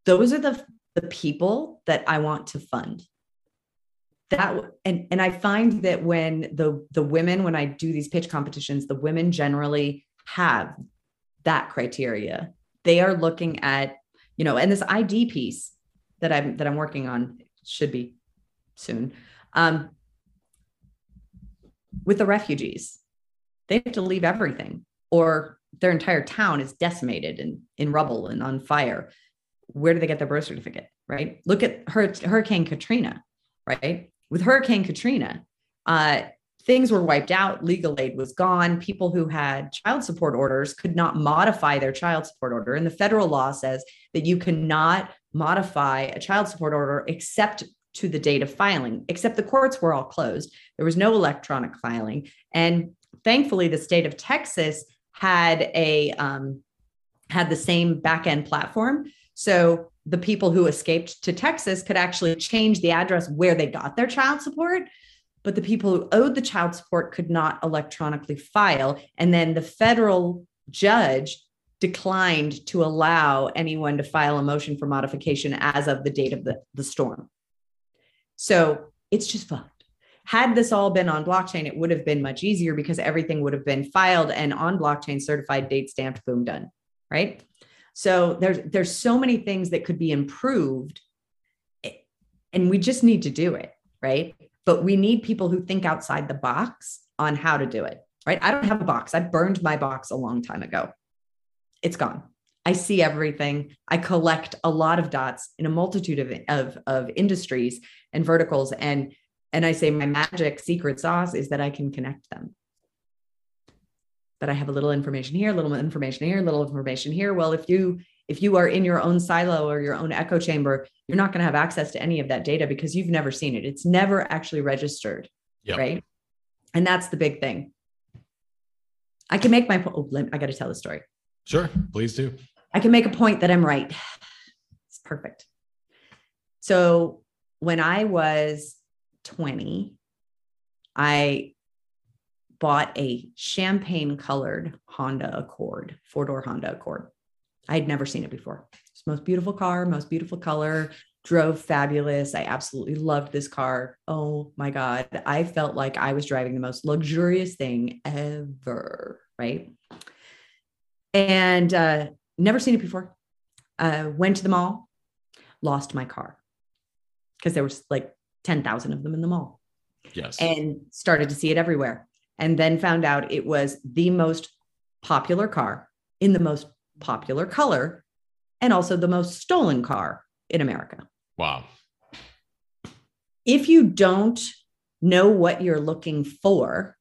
Those are the, the people that I want to fund that and and I find that when the the women when I do these pitch competitions, the women generally have that criteria. They are looking at, you know, and this ID piece that I'm that I'm working on should be soon. Um, with the refugees, they have to leave everything, or their entire town is decimated and in rubble and on fire. Where do they get their birth certificate? Right. Look at Hurricane Katrina. Right with Hurricane Katrina, uh, things were wiped out. Legal aid was gone. People who had child support orders could not modify their child support order. And the federal law says that you cannot modify a child support order except to the date of filing, except the courts were all closed. There was no electronic filing. And thankfully, the state of Texas had a um, had the same back end platform. So the people who escaped to Texas could actually change the address where they got their child support. But the people who owed the child support could not electronically file. And then the federal judge declined to allow anyone to file a motion for modification as of the date of the, the storm. So it's just fucked. Had this all been on blockchain, it would have been much easier because everything would have been filed and on blockchain certified, date stamped, boom, done. Right. So there's there's so many things that could be improved, eh, and we just need to do it, right? But we need people who think outside the box on how to do it, right? I don't have a box. I burned my box a long time ago. It's gone. I see everything. I collect a lot of dots in a multitude of, of, of industries and verticals. And, and I say my magic secret sauce is that I can connect them that I have a little information here, a little information here, a little information here. Well, if you if you are in your own silo or your own echo chamber, you're not going to have access to any of that data because you've never seen it. It's never actually registered, yep. right? And that's the big thing. I can make my point. oh, I got to tell the story. Sure, please do. I can make a point that I'm right. It's perfect. So when I was 20, I bought a champagne colored Honda Accord, four door Honda Accord. I had never seen it before. It's most beautiful car, most beautiful color, drove fabulous. I absolutely loved this car. Oh my God. I felt like I was driving the most luxurious thing ever. Right. And uh, never seen it before. Uh, went to the mall, lost my car because there was like 10,000 of them in the mall. Yes. And started to see it everywhere and then found out it was the most popular car in the most popular color and also the most stolen car in America. Wow. If you don't know what you're looking for,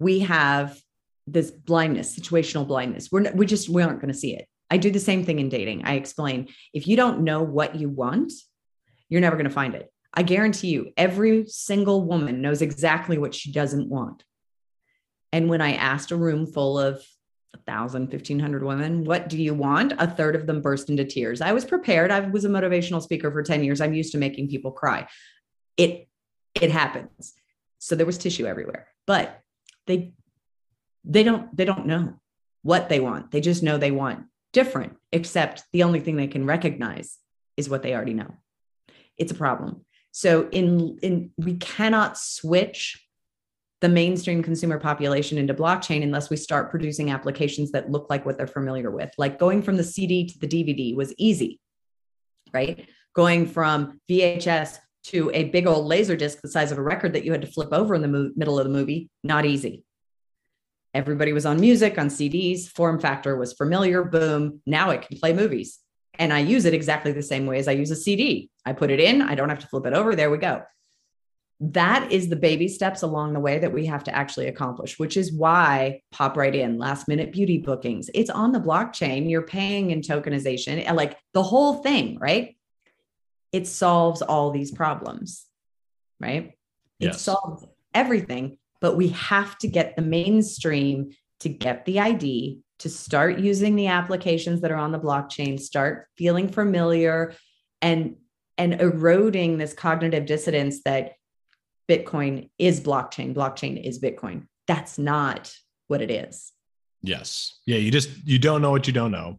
we have this blindness, situational blindness. We're we just we aren't going to see it. I do the same thing in dating. I explain if you don't know what you want, you're never going to find it. I guarantee you, every single woman knows exactly what she doesn't want. And when I asked a room full of 1,000, 1,500 women, what do you want? A third of them burst into tears. I was prepared. I was a motivational speaker for 10 years. I'm used to making people cry. It, it happens. So there was tissue everywhere, but they, they don't, they don't know what they want. They just know they want different, except the only thing they can recognize is what they already know. It's a problem. So in in we cannot switch the mainstream consumer population into blockchain unless we start producing applications that look like what they're familiar with. Like going from the CD to the DVD was easy, right? Going from VHS to a big old laser disc the size of a record that you had to flip over in the mo- middle of the movie, not easy. Everybody was on music, on CDs, form factor was familiar, boom, now it can play movies and I use it exactly the same way as I use a CD. I put it in, I don't have to flip it over. There we go. That is the baby steps along the way that we have to actually accomplish, which is why pop right in last minute beauty bookings. It's on the blockchain. You're paying in tokenization, and like the whole thing, right? It solves all these problems, right? Yes. It solves everything, but we have to get the mainstream to get the ID, to start using the applications that are on the blockchain, start feeling familiar and and eroding this cognitive dissonance that Bitcoin is blockchain, blockchain is Bitcoin. That's not what it is. Yes. Yeah, you just you don't know what you don't know.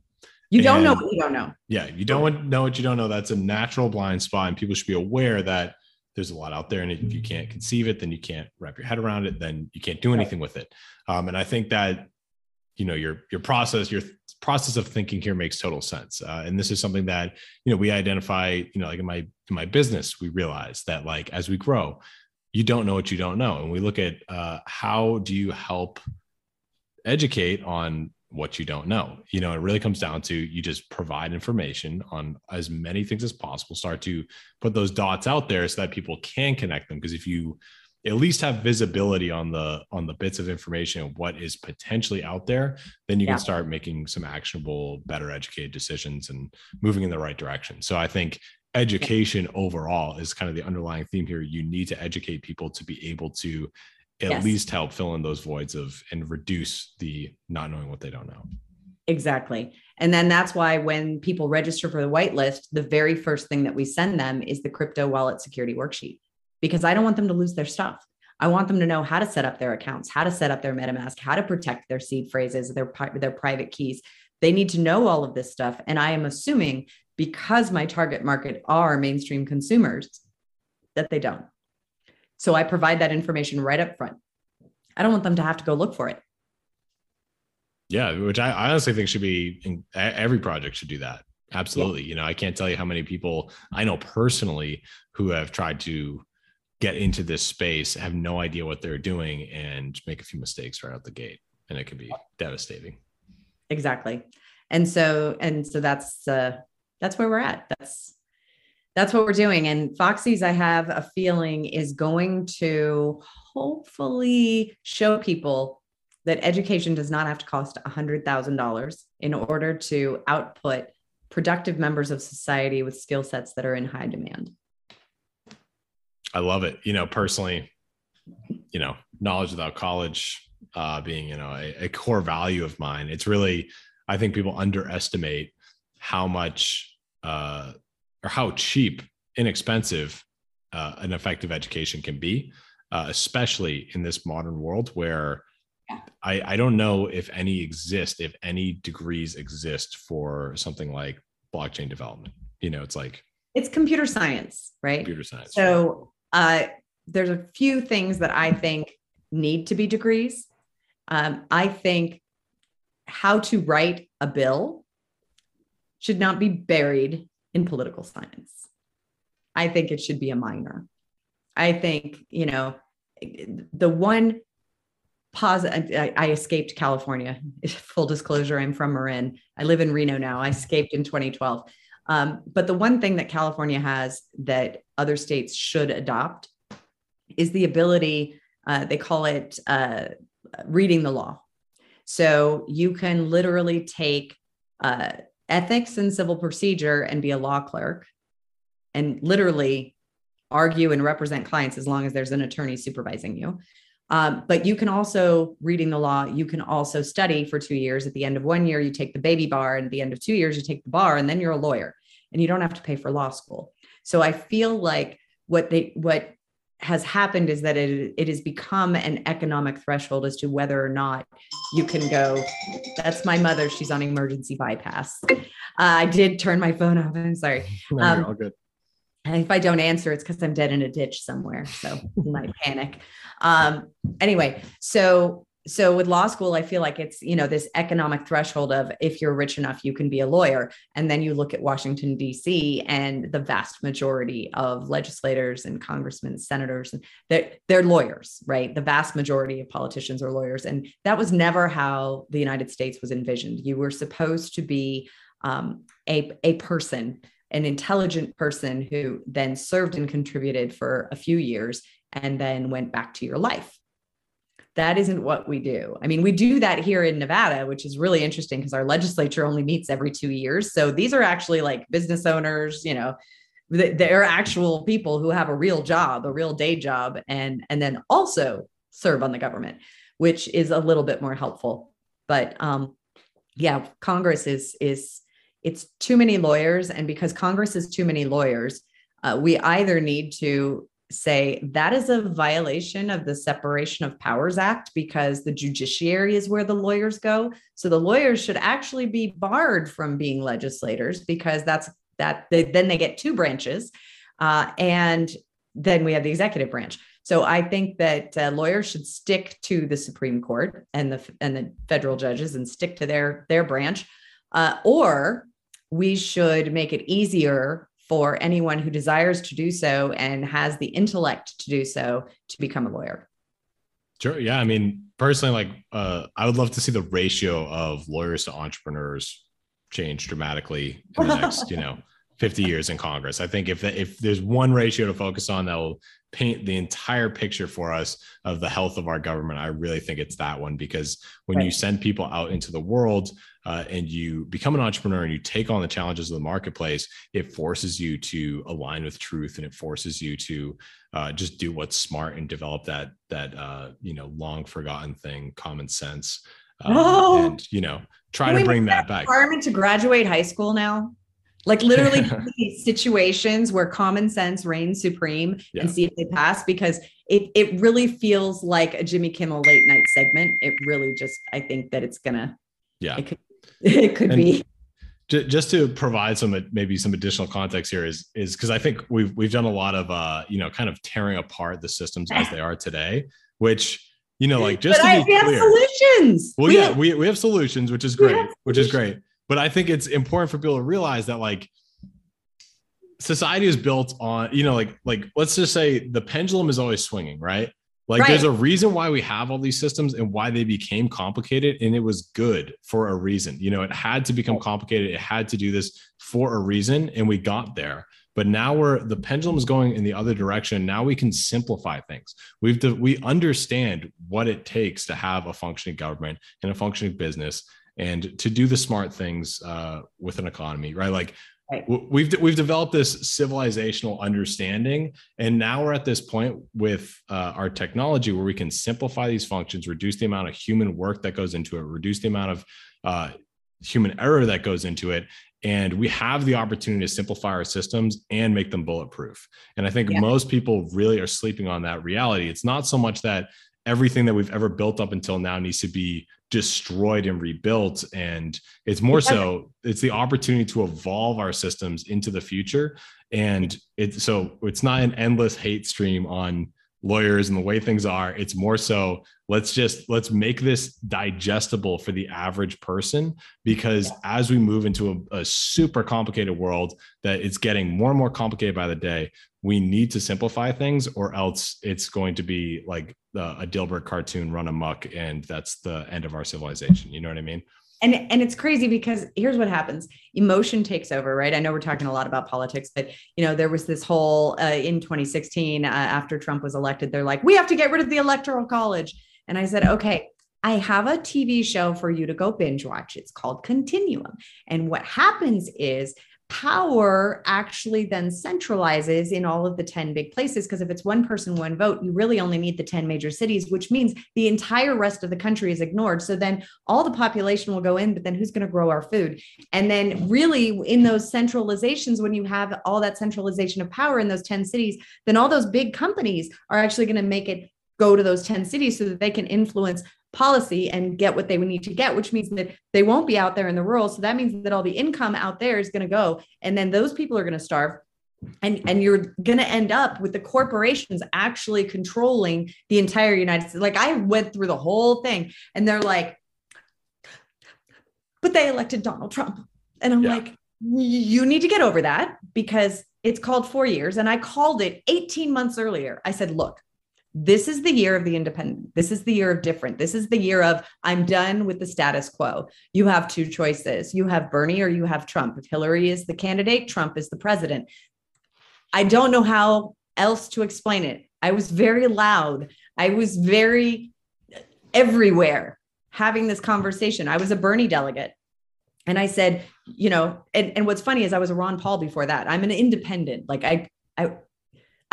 You don't and, know what you don't know. Yeah, you don't know what you don't know. That's a natural blind spot and people should be aware that there's a lot out there and if you can't conceive it then you can't wrap your head around it then you can't do anything with it um, and i think that you know your your process your process of thinking here makes total sense. Uh, and this is something that you know we identify you know like in my in my business we realize that like as we grow you don't know what you don't know. And we look at uh, how do you help educate on what you don't know? You know it really comes down to you just provide information on as many things as possible. Start to put those dots out there so that people can connect them. Because if you at least have visibility on the on the bits of information what is potentially out there then you yeah. can start making some actionable better educated decisions and moving in the right direction so i think education overall is kind of the underlying theme here. You need to educate people to be able to at yes. least help fill in those voids of and reduce the not knowing what they don't know. Exactly. And then that's why when people register for the whitelist, the very first thing that we send them is the crypto wallet security worksheet because I don't want them to lose their stuff. I want them to know how to set up their accounts, how to set up their MetaMask, how to protect their seed phrases, their, their private keys. They need to know all of this stuff. And I am assuming because my target market are mainstream consumers that they don't. So I provide that information right up front. I don't want them to have to go look for it. Yeah, which I, honestly think should be in, every project should do that. Absolutely. Yeah. You know, I can't tell you how many people I know personally who have tried to get into this space, have no idea what they're doing, and make a few mistakes right out the gate. And it can be devastating. Exactly. And so, and so that's uh that's where we're at. That's that's what we're doing. And Foxy's, I have a feeling, is going to hopefully show people that education does not have to cost $100,000 in order to output productive members of society with skill sets that are in high demand. I love it. You know, personally, you know, knowledge without college uh, being, you know, a, a core value of mine. It's really, I think people underestimate how much uh, or how cheap, inexpensive uh, an effective education can be, uh, especially in this modern world where I, I don't know if any exist, if any degrees exist for something like blockchain development. You know, it's like it's computer science, right? Computer science. So uh, there's a few things that I think need to be degrees. Um, I think how to write a bill should not be buried in political science. I think it should be a minor. I think, you know, the one positive, I, I, escaped California. Full disclosure, I'm from Marin. I live in Reno now. I escaped in 2012. Um, but the one thing that California has that other states should adopt is the ability, uh, they call it uh, reading the law. So you can literally take uh, ethics and civil procedure and be a law clerk and literally argue and represent clients as long as there's an attorney supervising you. Um, but you can also, reading the law, you can also study for two years. At the end of one year, you take the baby bar, and at the end of two years, you take the bar, and then you're a lawyer and you don't have to pay for law school. So I feel like what they, what has happened is that it, it has become an economic threshold as to whether or not you can go. That's my mother. She's on emergency bypass. Uh, I did turn my phone off. I'm sorry. No, um, all good. And if I don't answer, it's because I'm dead in a ditch somewhere. So you might panic. Um, anyway, so so with law school i feel like it's you know this economic threshold of if you're rich enough you can be a lawyer and then you look at washington d.c and the vast majority of legislators and congressmen senators and they're, they're lawyers right the vast majority of politicians are lawyers and that was never how the united states was envisioned you were supposed to be um, a, a person an intelligent person who then served and contributed for a few years and then went back to your life that isn't what we do. I mean, we do that here in Nevada, which is really interesting because our legislature only meets every two years. So these are actually like business owners, you know, they're actual people who have a real job, a real day job, and and then also serve on the government, which is a little bit more helpful. But um, yeah, Congress is is it's too many lawyers, and because Congress is too many lawyers, uh, we either need to say that is a violation of the Separation of Powers Act because the judiciary is where the lawyers go. So the lawyers should actually be barred from being legislators because that's that they, then they get two branches. Uh, and then we have the executive branch. So I think that uh, lawyers should stick to the Supreme Court and the and the federal judges and stick to their their branch, uh, or we should make it easier for anyone who desires to do so and has the intellect to do so to become a lawyer. Sure. Yeah. I mean, personally, like, uh, I would love to see the ratio of lawyers to entrepreneurs change dramatically in the next, you know, 50 years in Congress. I think if if there's one ratio to focus on that will paint the entire picture for us of the health of our government, I really think it's that one because when right. you send people out into the world, uh, and you become an entrepreneur and you take on the challenges of the marketplace, it forces you to align with truth and it forces you to uh, just do what's smart and develop that that uh, you know long forgotten thing, common sense, um, oh. and you know try to bring that, that back. Requirement to graduate high school now. Like literally situations where common sense reigns supreme yeah. and see if they pass because it it really feels like a Jimmy Kimmel late night segment. It really just I think that it's gonna yeah it could, it could be just to provide some maybe some additional context here is is because I think we've we've done a lot of uh you know kind of tearing apart the systems as they are today, which you know like just but to be I, clear, solutions. Well, we yeah, have, we we have solutions, which is great, which is great. But I think it's important for people to realize that like society is built on you know like like let's just say the pendulum is always swinging, right? Like right. there's a reason why we have all these systems and why they became complicated and it was good for a reason. You know, it had to become complicated. It had to do this for a reason and we got there. But now we're the pendulum is going in the other direction. Now we can simplify things. We've to, we understand what it takes to have a functioning government and a functioning business and to do the smart things uh, with an economy, right? Like Right. We've we've developed this civilizational understanding, and now we're at this point with uh, our technology where we can simplify these functions, reduce the amount of human work that goes into it, reduce the amount of uh, human error that goes into it, and we have the opportunity to simplify our systems and make them bulletproof. And I think yeah. most people really are sleeping on that reality. It's not so much that everything that we've ever built up until now needs to be destroyed and rebuilt. And it's more so it's the opportunity to evolve our systems into the future. And it's so it's not an endless hate stream on lawyers and the way things are. It's more so let's just let's make this digestible for the average person. Because yeah. as we move into a, a, super complicated world that it's getting more and more complicated by the day we need to simplify things or else it's going to be like a dilbert cartoon run amok and that's the end of our civilization. You know what i mean? And and it's crazy because here's what happens. Emotion takes over right? I know we're talking a lot about politics but you know there was this whole uh, in 2016 uh, after trump was elected they're like we have to get rid of the electoral college. And i said okay I have a TV show for you to go binge watch. It's called Continuum. And what happens is power actually then centralizes in all of the 10 big places because if it's one person one vote you really only need the 10 major cities which means the entire rest of the country is ignored. So then all the population will go in but then who's going to grow our food? And then really in those centralizations when you have all that centralization of power in those 10 cities then all those big companies are actually going to make it go to those 10 cities so that they can influence policy and get what they would need to get, which means that they won't be out there in the rural. So that means that all the income out there is going to go. And then those people are going to starve. And, and you're going to end up with the corporations actually controlling the entire United States. Like I went through the whole thing and they're like, but they elected Donald Trump. And I'm yeah. like, you need to get over that because it's called four years. And I called it 18 months earlier. I said, look, this is the year of the independent. This is the year of different. This is the year of I'm done with the status quo. You have two choices. You have Bernie or you have Trump. If Hillary is the candidate, Trump is the president. I don't know how else to explain it. I was very loud. I was very everywhere having this conversation. I was a Bernie delegate. And I said, you know, and, and what's funny is I was a Ron Paul before that. I'm an independent. Like I I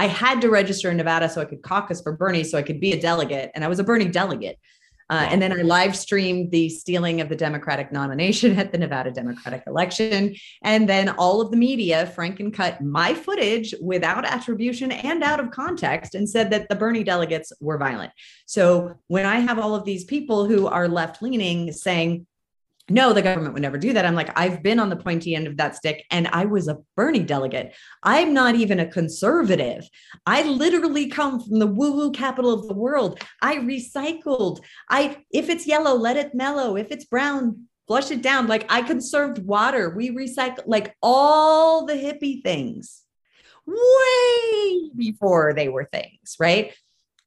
I had to register in Nevada so I could caucus for Bernie, so I could be a delegate, and I was a Bernie delegate. Uh, and then I live streamed the stealing of the Democratic nomination at the Nevada Democratic election. And then all of the media franken cut my footage without attribution and out of context and said that the Bernie delegates were violent. So when I have all of these people who are left leaning saying, no, the government would never do that. I'm like, I've been on the pointy end of that stick and I was a Bernie delegate. I'm not even a conservative. I literally come from the woo woo capital of the world. I recycled. I, if it's yellow, let it mellow. If it's brown, flush it down. Like I conserved water. We recycle like all the hippie things way before they were things. Right.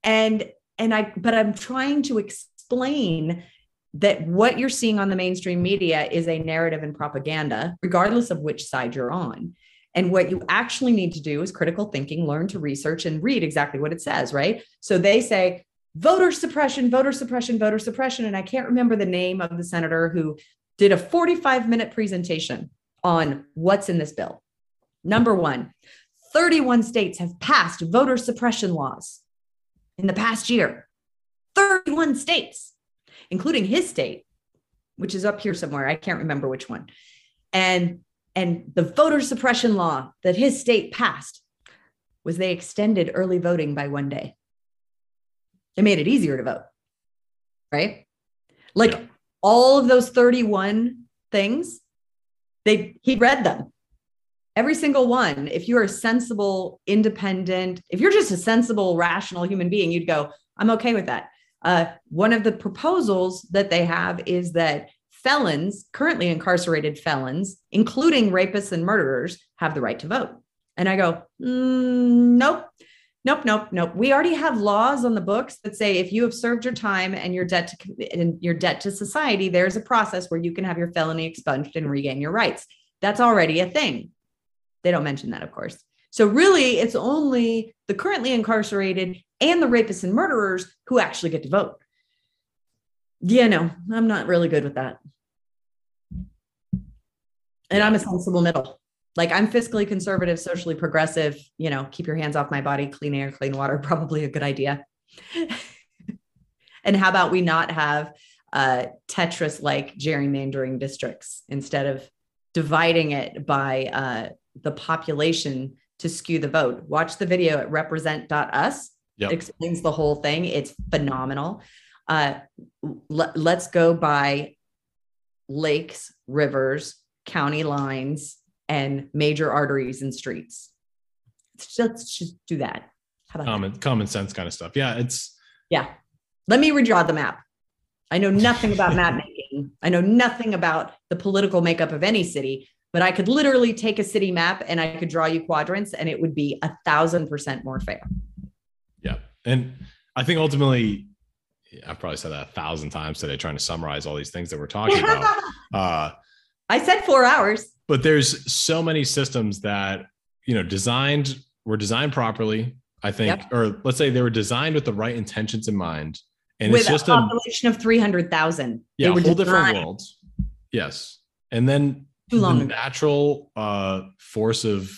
And, and I, but I'm trying to explain that what you're seeing on the mainstream media is a narrative and propaganda, regardless of which side you're on. And what you actually need to do is critical thinking, learn to research and read exactly what it says, right? So they say voter suppression, voter suppression, voter suppression. And I can't remember the name of the senator who did a 45 minute presentation on what's in this bill. Number one, 31 states have passed voter suppression laws in the past year. 31 states, including his state, which is up here somewhere. I can't remember which one. And and the voter suppression law that his state passed was they extended early voting by one day. They made it easier to vote. Right? Like yeah. all of those 31 things, they he read them every single one if you're a sensible independent if you're just a sensible rational human being you'd go i'm okay with that uh, one of the proposals that they have is that felons currently incarcerated felons including rapists and murderers have the right to vote. And i go mm, nope. Nope nope nope. We already have laws on the books that say if you have served your time and your debt to and your debt to society there's a process where you can have your felony expunged and regain your rights. That's already a thing. They don't mention that, of course. So really, it's only the currently incarcerated and the rapists and murderers who actually get to vote. Yeah, no, I'm not really good with that. And I'm a sensible middle. Like I'm fiscally conservative, socially progressive, you know, keep your hands off my body, clean air, clean water, probably a good idea. and how about we not have uh, Tetris like gerrymandering districts instead of dividing it by uh, the population to skew the vote. Watch the video at represent.us. Yep. It explains the whole thing. It's phenomenal. Uh, l- let's go by lakes, rivers, county lines, and major arteries and streets. Let's just, let's just do that. How about common, that? common sense kind of stuff. Yeah, it's yeah. Let me redraw the map. I know nothing about map making. I know nothing about the political makeup of any city, but I could literally take a city map and I could draw you quadrants and it would be a thousand percent more fair. Yeah. And I think ultimately, I've probably said that a thousand times today, trying to summarize all these things that we're talking about. Uh, I said four hours. But there's so many systems that, you know, designed, were designed properly, I think, yep. or let's say they were designed with the right intentions in mind. And with it's just a population a, of 300,000. Yeah, a whole designed. different world. Yes. And then too long. The natural uh, force of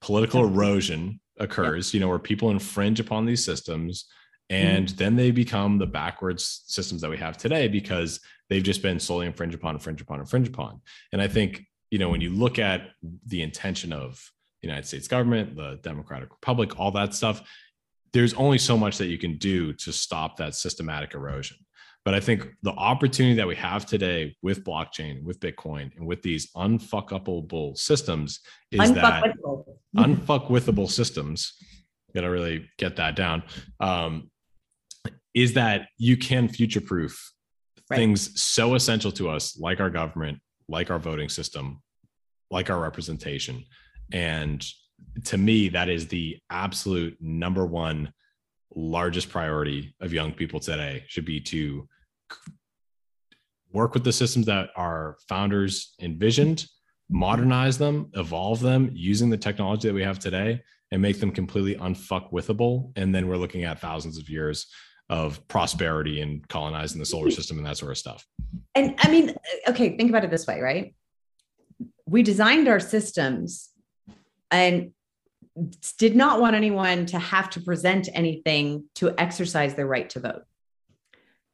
political erosion occurs, you know, where people infringe upon these systems and mm-hmm. then they become the backwards systems that we have today because they've just been solely infringe upon, infringe upon, infringe upon. And I think, you know, when you look at the intention of the United States government, the Democratic Republic, all that stuff, there's only so much that you can do to stop that systematic erosion. But I think the opportunity that we have today with blockchain, with Bitcoin, and with these unfuckable systems is that unfuckwithable systems. Gotta really get that down. Um, is that you can future proof right. things so essential to us, like our government, like our voting system, like our representation. And to me, that is the absolute number one largest priority of young people today should be to work with the systems that our founders envisioned, modernize them, evolve them using the technology that we have today, and make them completely unfuckwithable. And then we're looking at thousands of years of prosperity and colonizing the solar system and that sort of stuff. And I mean, okay, think about it this way, right? We designed our systems and did not want anyone to have to present anything to exercise their right to vote.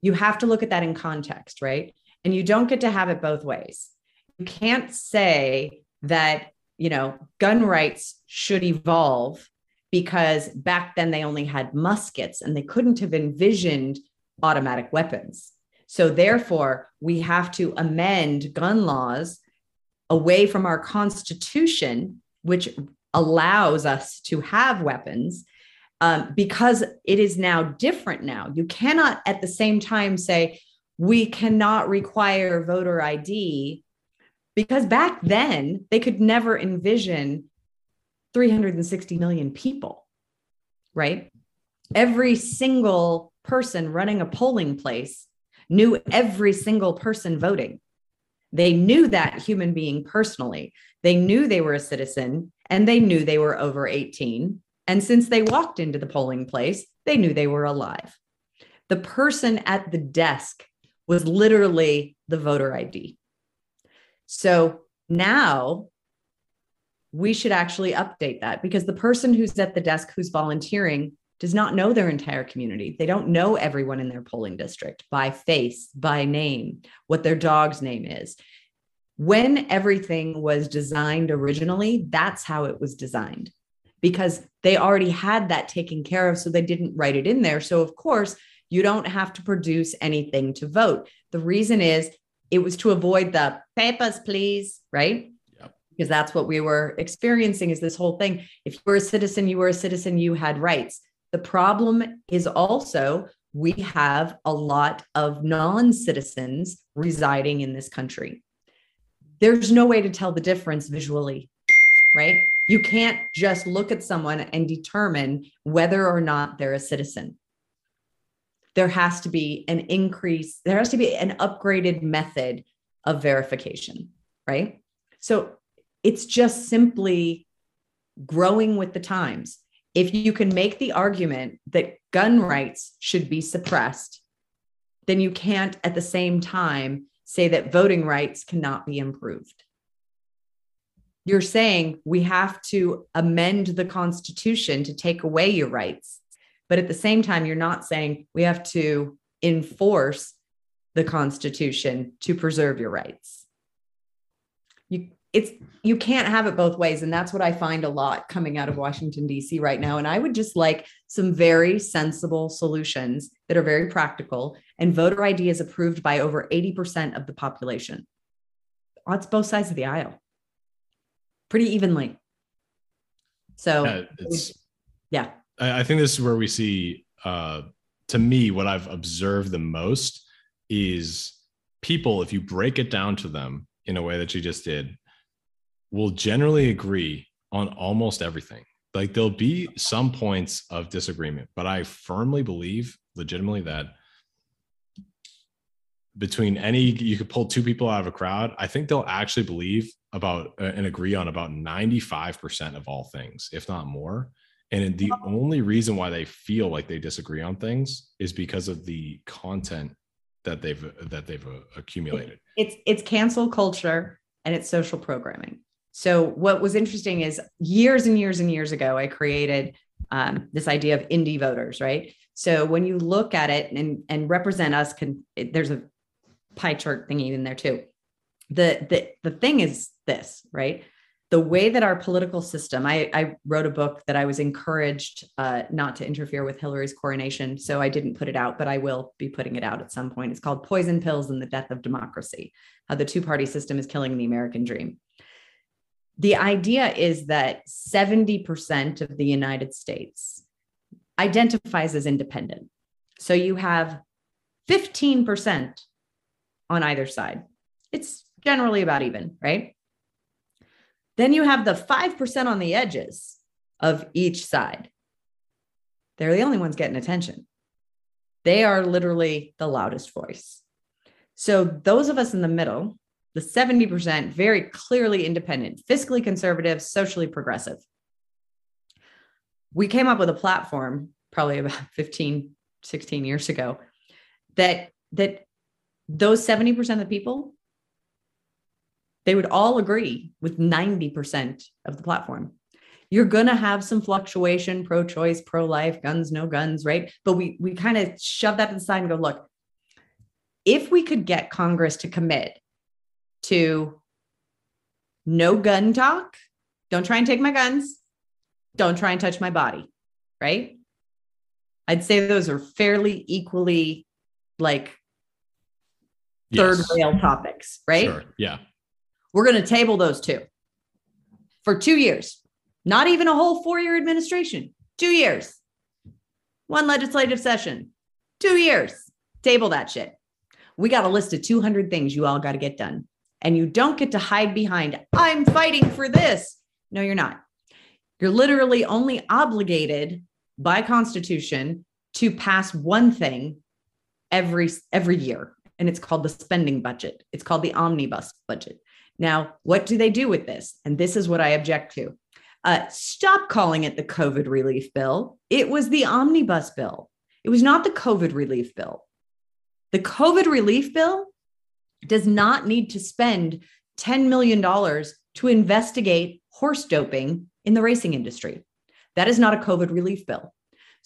You have to look at that in context, right? And you don't get to have it both ways. You can't say that, you know, gun rights should evolve because back then they only had muskets and they couldn't have envisioned automatic weapons. So therefore, we have to amend gun laws away from our constitution, which allows us to have weapons um, because it is now different now. You cannot at the same time say, we cannot require voter ID because back then they could never envision 360 million people, right? Every single person running a polling place knew every single person voting. They knew that human being personally. They knew they were a citizen and they knew they were over 18. And since they walked into the polling place, they knew they were alive. The person at the desk was literally the voter ID. So now we should actually update that because the person who's at the desk who's volunteering does not know their entire community. They don't know everyone in their polling district by face, by name, what their dog's name is. When everything was designed originally, that's how it was designed because they already had that taken care of. So they didn't write it in there. So, of course, you don't have to produce anything to vote. The reason is it was to avoid the papers, please, right? Yep. Because that's what we were experiencing is this whole thing. If you were a citizen, you were a citizen, you had rights. The problem is also we have a lot of non citizens residing in this country. There's no way to tell the difference visually, right? You can't just look at someone and determine whether or not they're a citizen. There has to be an increase, there has to be an upgraded method of verification, right? So it's just simply growing with the times if you can make the argument that gun rights should be suppressed, then you can't at the same time say that voting rights cannot be improved. You're saying we have to amend the Constitution to take away your rights. But at the same time, you're not saying we have to enforce the Constitution to preserve your rights. You, it's you can't have it both ways and that's what i find a lot coming out of washington d.c right now and i would just like some very sensible solutions that are very practical and voter id is approved by over 80% of the population on both sides of the aisle pretty evenly so yeah, it's, yeah. I, I think this is where we see uh to me what i've observed the most is people if you break it down to them in a way that you just did will generally agree on almost everything. Like there'll be some points of disagreement, but I firmly believe legitimately that between any you could pull two people out of a crowd, I think they'll actually believe about uh, and agree on about 95% of all things, if not more. And the only reason why they feel like they disagree on things is because of the content that they've that they've uh, accumulated. It's it's cancel culture and it's social programming. So, what was interesting is years and years and years ago, I created um, this idea of indie voters, right? So, when you look at it and, and represent us, can it, there's a pie chart thingy in there too. The, the, the thing is this, right? The way that our political system, I, I wrote a book that I was encouraged uh, not to interfere with Hillary's coronation. So I didn't put it out, but I will be putting it out at some point. It's called Poison Pills and the Death of Democracy How the Two Party System is Killing the American Dream the idea is that 70% of the United States identifies as independent. So you have 15% on either side. It's generally about even, right? Then you have the 5% on the edges of each side. They're the only ones getting attention. They are literally the loudest voice. So those of us in the middle the 70% very clearly independent, fiscally conservative, socially progressive. We came up with a platform probably about 15, 16 years ago that that those 70% of the people they would all agree with 90% of the platform. You're going to have some fluctuation, pro choice, pro life, guns, no guns, right? But we we kind of shove that to the side and go, look, if we could get Congress to commit to no gun talk. Don't try and take my guns. Don't try and touch my body. Right. I'd say those are fairly equally like third yes. rail topics. Right. Sure. Yeah. We're going to table those two for two years, not even a whole four year administration, two years, one legislative session, two years. Table that shit. We got a list of 200 things you all got to get done and you don't get to hide behind, I'm fighting for this. No, you're not. You're literally only obligated by constitution to pass one thing every every year and it's called the spending budget. It's called the omnibus budget. Now, what do they do with this? And this is what I object to. Uh, stop calling it the COVID relief bill. It was the omnibus bill. It was not the COVID relief bill. The COVID relief bill does not need to spend $10 million to investigate horse doping in the racing industry. That is not a COVID relief bill.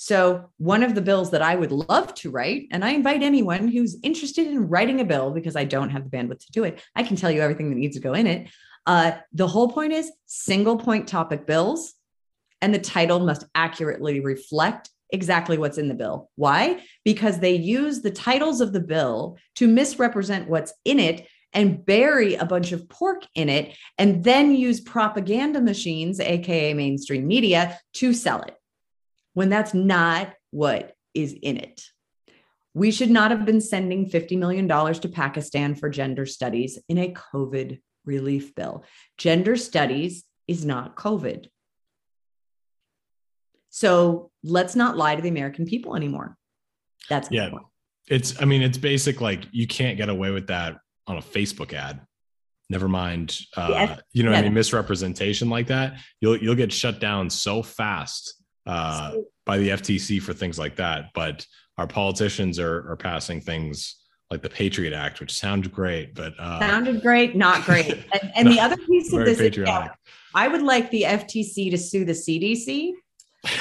So, one of the bills that I would love to write, and I invite anyone who's interested in writing a bill because I don't have the bandwidth to do it, I can tell you everything that needs to go in it. Uh, the whole point is single point topic bills, and the title must accurately reflect exactly what's in the bill. Why? Because they use the titles of the bill to misrepresent what's in it and bury a bunch of pork in it and then use propaganda machines, AKA mainstream media, to sell it when that's not what is in it. We should not have been sending $50 million to Pakistan for gender studies in a COVID relief bill. Gender studies is not COVID. So let's not lie to the American people anymore. That's yeah. It's I mean it's basic like you can't get away with that on a Facebook ad. Never mind, uh, yes. you know, yeah. I mean, misrepresentation like that. You'll you'll get shut down so fast uh, by the FTC for things like that. But our politicians are are passing things like the Patriot Act, which sounded great, but uh, sounded great, not great. And, and the other piece of this, is, yeah, I would like the FTC to sue the CDC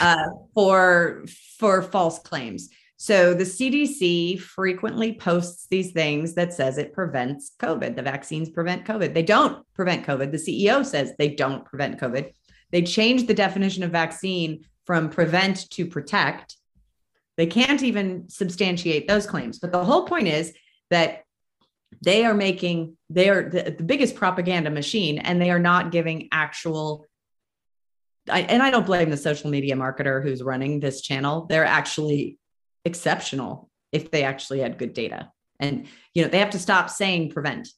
uh, for for false claims. So the CDC frequently posts these things that says it prevents COVID. The vaccines prevent COVID. They don't prevent COVID. The CEO says they don't prevent COVID. They changed the definition of vaccine from prevent to protect. They can't even substantiate those claims. But the whole point is that they are making they are the, the biggest propaganda machine and they are not giving actual I, and I don't blame the social media marketer who's running this channel. They're actually exceptional if they actually had good data. And you know, they have to stop saying prevent.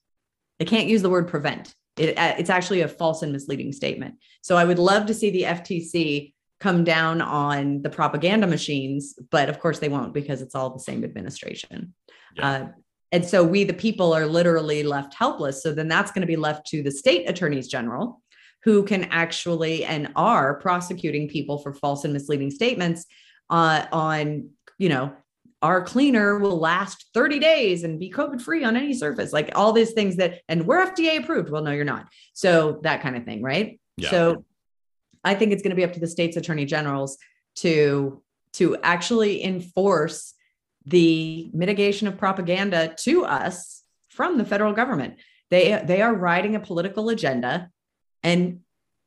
They can't use the word prevent. It, uh, it's actually a false and misleading statement. So I would love to see the FTC come down on the propaganda machines, but of course they won't because it's all the same administration. Yeah. Uh, and so we, the people, are literally left helpless. So then that's going to be left to the state attorneys general, who can actually and are prosecuting people for false and misleading statements uh, on, you know, our cleaner will last 30 days and be COVID free on any surface, like all these things that, and we're FDA approved. Well, no, you're not. So that kind of thing, right? Yeah. So I think it's going to be up to the state's attorney generals to to actually enforce the mitigation of propaganda to us from the federal government. They they are riding a political agenda and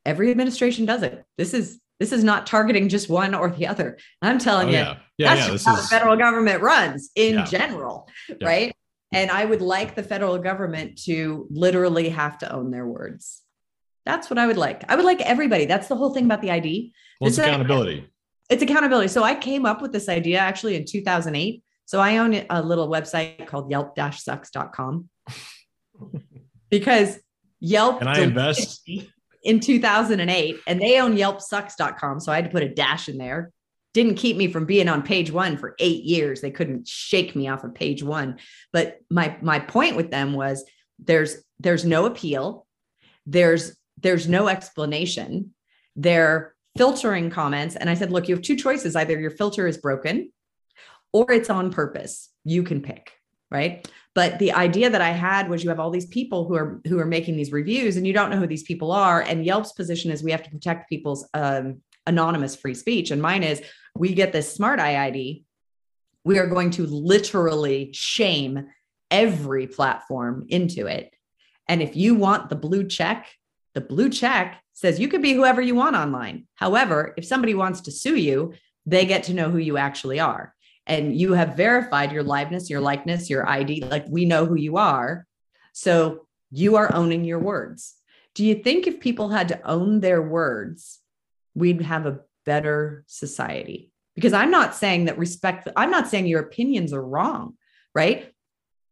every administration does it. This is this is not targeting just one or the other. I'm telling oh, you, yeah. Yeah, that's yeah, how is... the federal government runs in general, right? And I would like the federal government to literally have to own their words. That's what I would like. I would like everybody. That's the whole thing about the ID. Well, it's accountability. it's accountability. So I came up with this idea actually in 2008. So I own a little website called yelp-sucks.com because Yelp and I invest in 2008 and they own yelp yelpsucks.com. So I had to put a dash in there. Didn't keep me from being on page one for eight years. They couldn't shake me off of page one. But my my point with them was there's there's no appeal. There's there's no explanation. They're filtering comments. And I said, look, you have two choices. Either your filter is broken or it's on purpose. You can pick, right? But the idea that I had was you have all these people who are who are making these reviews and you don't know who these people are. And Yelp's position is we have to protect people's um, anonymous free speech. And mine is we get this smart eye ID. We are going to literally shame every platform into it. And if you want the blue check, the blue check says you can be whoever you want online. However, if somebody wants to sue you, they get to know who you actually are. And you have verified your liveness, your likeness, your ID. Like we know who you are. So you are owning your words. Do you think if people had to own their words, we'd have a better society? Because I'm not saying that respect, I'm not saying your opinions are wrong, right?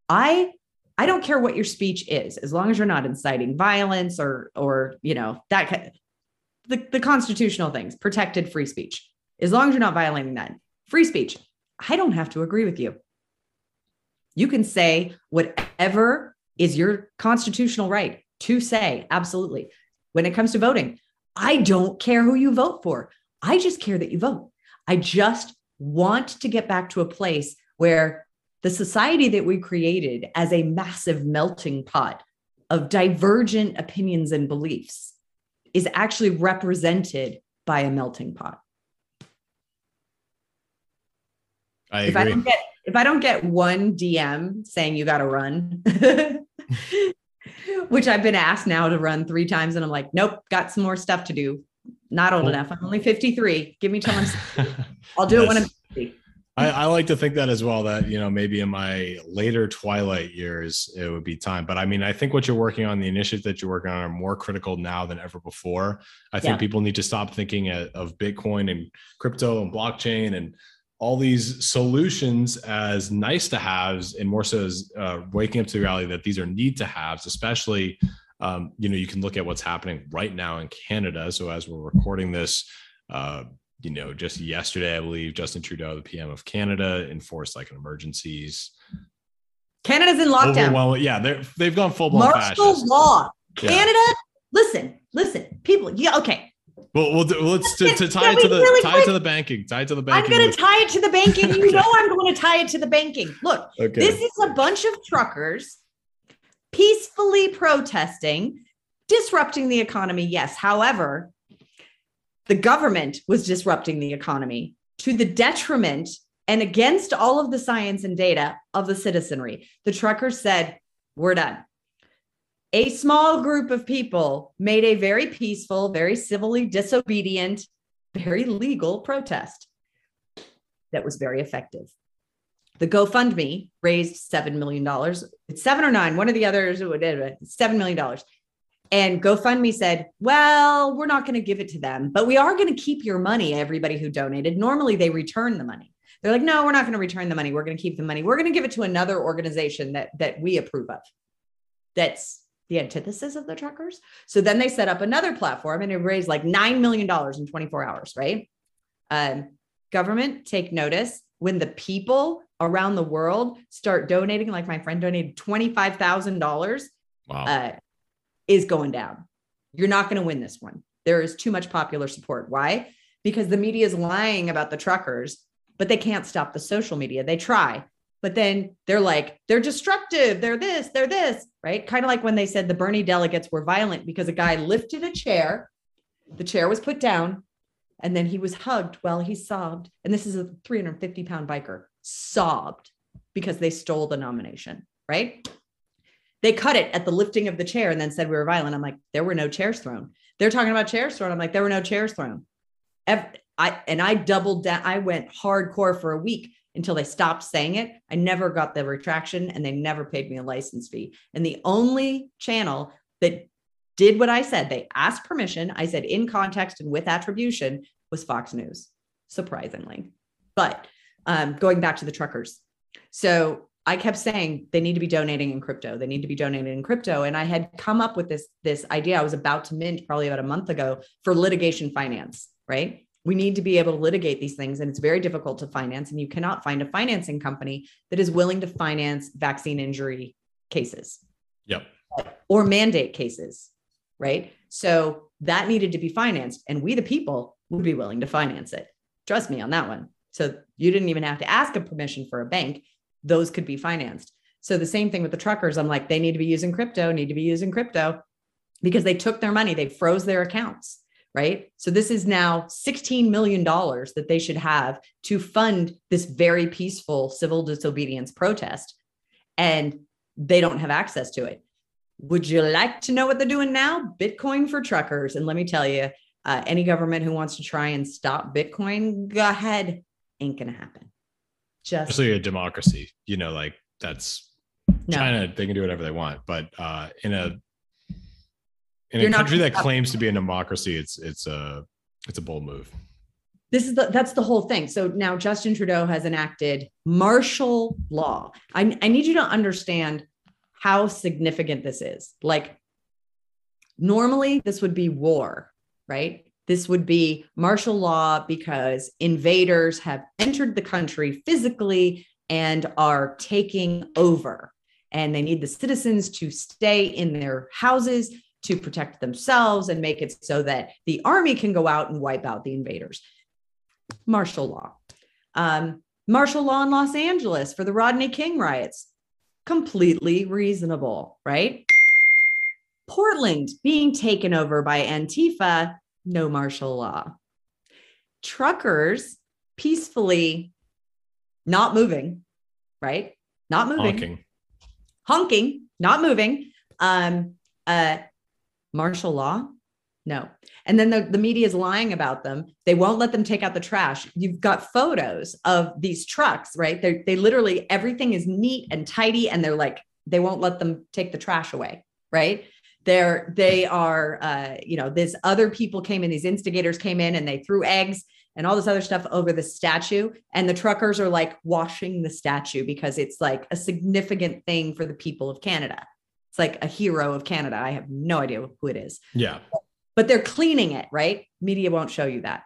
I I don't care what your speech is, as long as you're not inciting violence or or you know that the, the constitutional things, protected free speech. As long as you're not violating that, free speech. I don't have to agree with you. You can say whatever is your constitutional right to say. Absolutely. When it comes to voting, I don't care who you vote for. I just care that you vote. I just want to get back to a place where the society that we created as a massive melting pot of divergent opinions and beliefs is actually represented by a melting pot. I if I agree. don't get if I don't get one DM saying you got to run, which I've been asked now to run three times, and I'm like, nope, got some more stuff to do. Not old Well- enough. I'm only 53. Give me till I'm. I'll do it when I'm Yes. 50. I, I like to think that as well. That you know, maybe in my later twilight years, it would be time. But I mean, I think what you're working on, the initiatives that you're working on, are more critical now than ever before. I think Yeah. people need to stop thinking of Bitcoin and crypto and blockchain and all these solutions as nice to haves, and more so as uh, waking up to the reality that these are need to haves, especially. Um, you know, you can look at what's happening right now in Canada. So as we're recording this, uh, you know, just yesterday, I believe Justin Trudeau, the PM of Canada, enforced like an emergencies. Canada's in lockdown. Overwhelming, yeah, they're they've gone full blown Martial fascist. law. Yeah. Canada, listen, listen, people. Yeah, okay. Well, we'll do, let's to, to tie it to the really tie it quick- to the banking, tie it to the banking. I'm going to tie it to the banking. You Okay. know, I'm going to tie it to the banking. Look, okay. This is a bunch of truckers peacefully protesting, disrupting the economy. Yes. However, the government was disrupting the economy to the detriment and against all of the science and data of the citizenry. The truckers said, We're done. A small group of people made a very peaceful, very civilly disobedient, very legal protest that was very effective. The GoFundMe raised $7 million. It's seven or nine, one of the others, whatever, $7 million. And GoFundMe said, well, we're not going to give it to them, but we are going to keep your money, everybody who donated. Normally they return the money. They're like, no, we're not going to return the money. We're going to keep the money. We're going to give it to another organization that, that we approve of. That's the antithesis of the truckers. So then they set up another platform and it raised like $9 million in 24 hours, right? Um, government, take notice when the people around the world start donating, like my friend donated $25,000 wow. uh, is going down. You're not going to win this one. There is too much popular support. Why? Because the media is lying about the truckers, but they can't stop the social media. They try, but then they're like, they're destructive. They're this, they're this, right? Kind of like when they said the Bernie delegates were violent because a guy lifted a chair, the chair was put down, and then he was hugged while he sobbed. And this is a 350 pound biker, sobbed because they stole the nomination, right? They cut it at the lifting of the chair and then said we were violent. I'm like, there were no chairs thrown. They're talking about chairs thrown. I'm like, there were no chairs thrown. I and I doubled down. I went hardcore for a week until they stopped saying it. I never got the retraction and they never paid me a license fee. And the only channel that did what I said, they asked permission. I said in context and with attribution was Fox News, surprisingly. But um, going back to the truckers. So I kept saying they need to be donating in crypto. They need to be donating in crypto. And I had come up with this, this idea I was about to mint probably about a month ago for litigation finance, right? We need to be able to litigate these things, and it's very difficult to finance. And you cannot find a financing company that is willing to finance vaccine injury cases yep. or mandate cases, right? So that needed to be financed, and we, the people, would be willing to finance it. Trust me on that one. So you didn't even have to ask a permission for a bank; those could be financed. So the same thing with the truckers. I'm like, they need to be using crypto, need to be using crypto because they took their money, they froze their accounts, right? So this is now $16 million that they should have to fund this very peaceful civil disobedience protest. And they don't have access to it. Would you like to know what they're doing now? Bitcoin for truckers. And let me tell you, uh, any government who wants to try and stop Bitcoin, go ahead. Ain't going to happen. Just Especially a democracy, you know, like that's no. China. They can do whatever they want, but uh, in a in You're a country that claims to be a democracy, it's it's a it's a bold move. this is the that's the whole thing so now justin trudeau has enacted martial law I, I need you to understand how significant this is like normally this would be war right this would be martial law because invaders have entered the country physically and are taking over and they need the citizens to stay in their houses to protect themselves and make it so that the army can go out and wipe out the invaders martial law. Um, Martial law in Los Angeles for the Rodney King riots. Completely reasonable, right? Portland being taken over by Antifa, no martial law. Truckers peacefully not moving, right? Not moving. Honking. Honking, not moving. Um, uh, martial law? No. And then the, the media is lying about them. They won't let them take out the trash. You've got photos of these trucks, right? They they literally everything is neat and tidy, and they're like they won't let them take the trash away, right? They're they are uh, you know, this other people came in, these instigators came in and they threw eggs and all this other stuff over the statue. And the truckers are like washing the statue because it's like a significant thing for the people of Canada. It's like a hero of Canada. I have no idea who it is. Yeah. But they're cleaning it, right? Media won't show you that.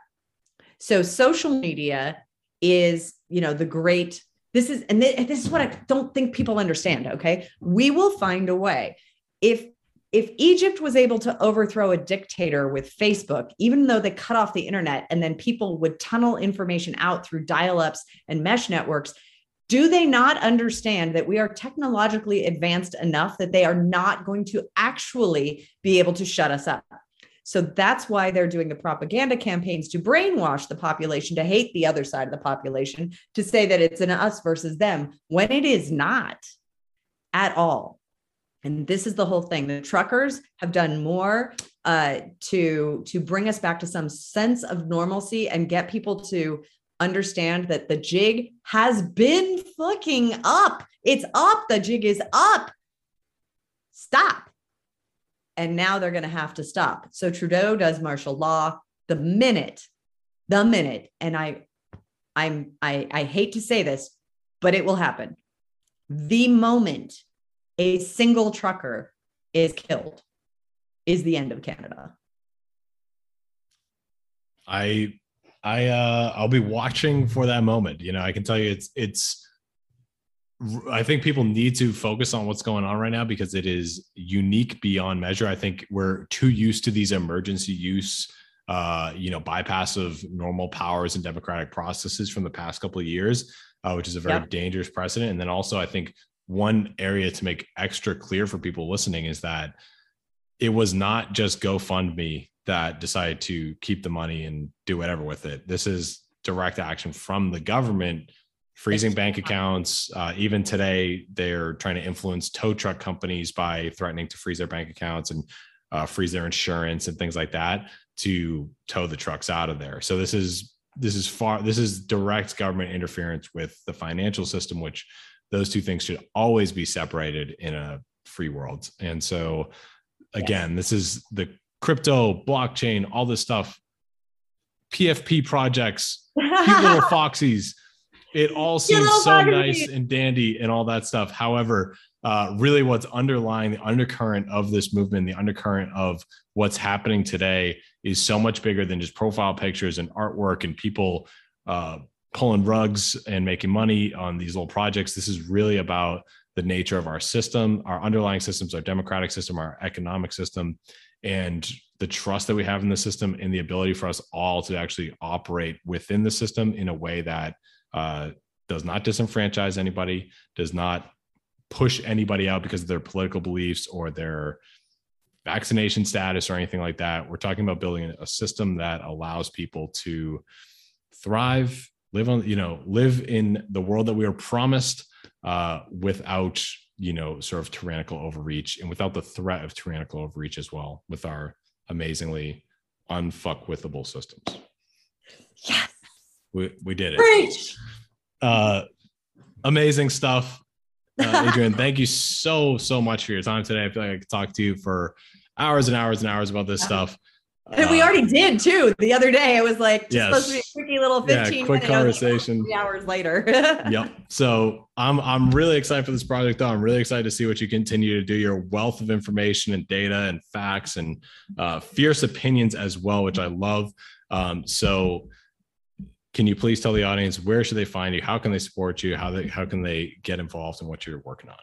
So social media is, you know, the great this is and this is what I don't think people understand, okay? We will find a way. If if Egypt was able to overthrow a dictator with Facebook, even though they cut off the internet and then people would tunnel information out through dial ups and mesh networks, do they not understand that we are technologically advanced enough that they are not going to actually be able to shut us up? So that's why they're doing the propaganda campaigns to brainwash the population to hate the other side of the population, to say that it's an us versus them, when it is not at all. And this is the whole thing. The truckers have done more uh, to to bring us back to some sense of normalcy and get people to understand that the jig has been fucking up. It's up. The jig is up. Stop. And now they're going to have to stop. So Trudeau does martial law the minute, the minute, and I, I'm I I hate to say this, but it will happen. The moment a single trucker is killed is the end of Canada. I I uh I'll be watching for that moment. You know, I can tell you it's it's I think people need to focus on what's going on right now because it is unique beyond measure. I think we're too used to these emergency use uh, you know, bypass of normal powers and democratic processes from the past couple of years, uh, which is a very dangerous precedent. And then also, I think one area to make extra clear for people listening is that it was not just GoFundMe that decided to keep the money and do whatever with it. This is direct action from the government, freezing bank accounts. Uh, even today, they're trying to influence tow truck companies by threatening to freeze their bank accounts and uh, freeze their insurance and things like that to tow the trucks out of there. So this is this is far this is direct government interference with the financial system, which those two things should always be separated in a free world. And so, again, this is the crypto, blockchain, all this stuff, PFP projects, cute little foxies. It all seems so nice and dandy and all that stuff. However, uh, really what's underlying the undercurrent of this movement, the undercurrent of what's happening today is so much bigger than just profile pictures and artwork and people uh, pulling rugs and making money on these little projects. This is really about the nature of our system, our underlying systems, our democratic system, our economic system, and the trust that we have in the system and the ability for us all to actually operate within the system in a way that uh, does not disenfranchise anybody, does not push anybody out because of their political beliefs or their vaccination status or anything like that. We're talking about building a system that allows people to thrive live on you know live in the world that we are promised uh, without you know sort of tyrannical overreach and without the threat of tyrannical overreach as well with our amazingly unfuckwithable systems. Yes. We, we did it. Preach. uh amazing stuff. Uh, Adrienne thank you so so much for your time today. I feel like i could talk to you for hours and hours and hours about this stuff and we uh, already did too the other day. It was like yes. supposed to be a quickie little 15 yeah, quick conversation. Like, three hours later. yep. So I'm I'm really excited for this project though. I'm really excited to see what you continue to do. Your wealth of information and data and facts and uh, fierce opinions as well, which I love. Um, so can you please tell the audience where should they find you? How can they support you? How they how can they get involved in what you're working on?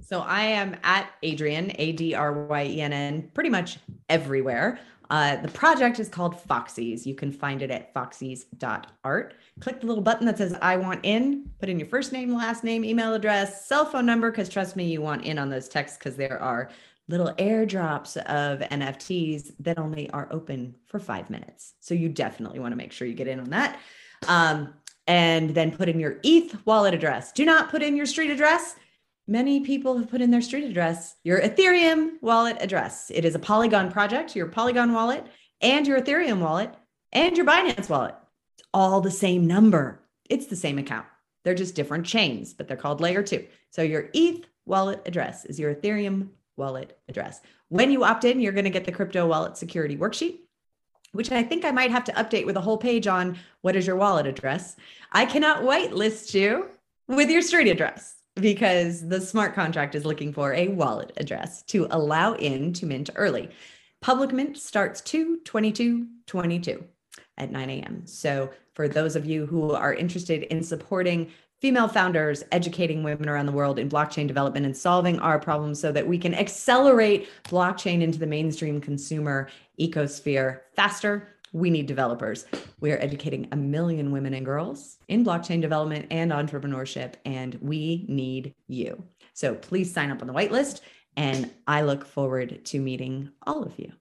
So I am at Adrienne, A D R Y E N N, pretty much everywhere. Uh, the project is called Foxy's. You can find it at foxys.art. Click the little button that says I want in, put in your first name, last name, email address, cell phone number, because trust me, you want in on those texts because there are little airdrops of NFTs that only are open for five minutes. So you definitely want to make sure you get in on that. Um, and then put in your ETH wallet address. Do not put in your street address. Many people have put in their street address, your Ethereum wallet address. It is a Polygon project, your Polygon wallet and your Ethereum wallet and your Binance wallet. It's all the same number. It's the same account. They're just different chains, but they're called layer two. So your ETH wallet address is your Ethereum wallet address. When you opt in, you're going to get the crypto wallet security worksheet, which I think I might have to update with a whole page on what is your wallet address. I cannot whitelist you with your street address because the smart contract is looking for a wallet address to allow in to mint early. Public mint starts 2 22 22 at 9 a.m. So, for those of you who are interested in supporting female founders educating women around the world in blockchain development and solving our problems so that we can accelerate blockchain into the mainstream consumer ecosphere faster. We need developers. We are educating a million women and girls in blockchain development and entrepreneurship, and we need you. So please sign up on the whitelist, and I look forward to meeting all of you.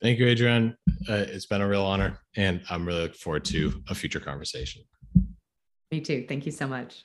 Thank you, Adrienne. Uh, it's been a real honor, and I'm really looking forward to a future conversation. Me too. Thank you so much.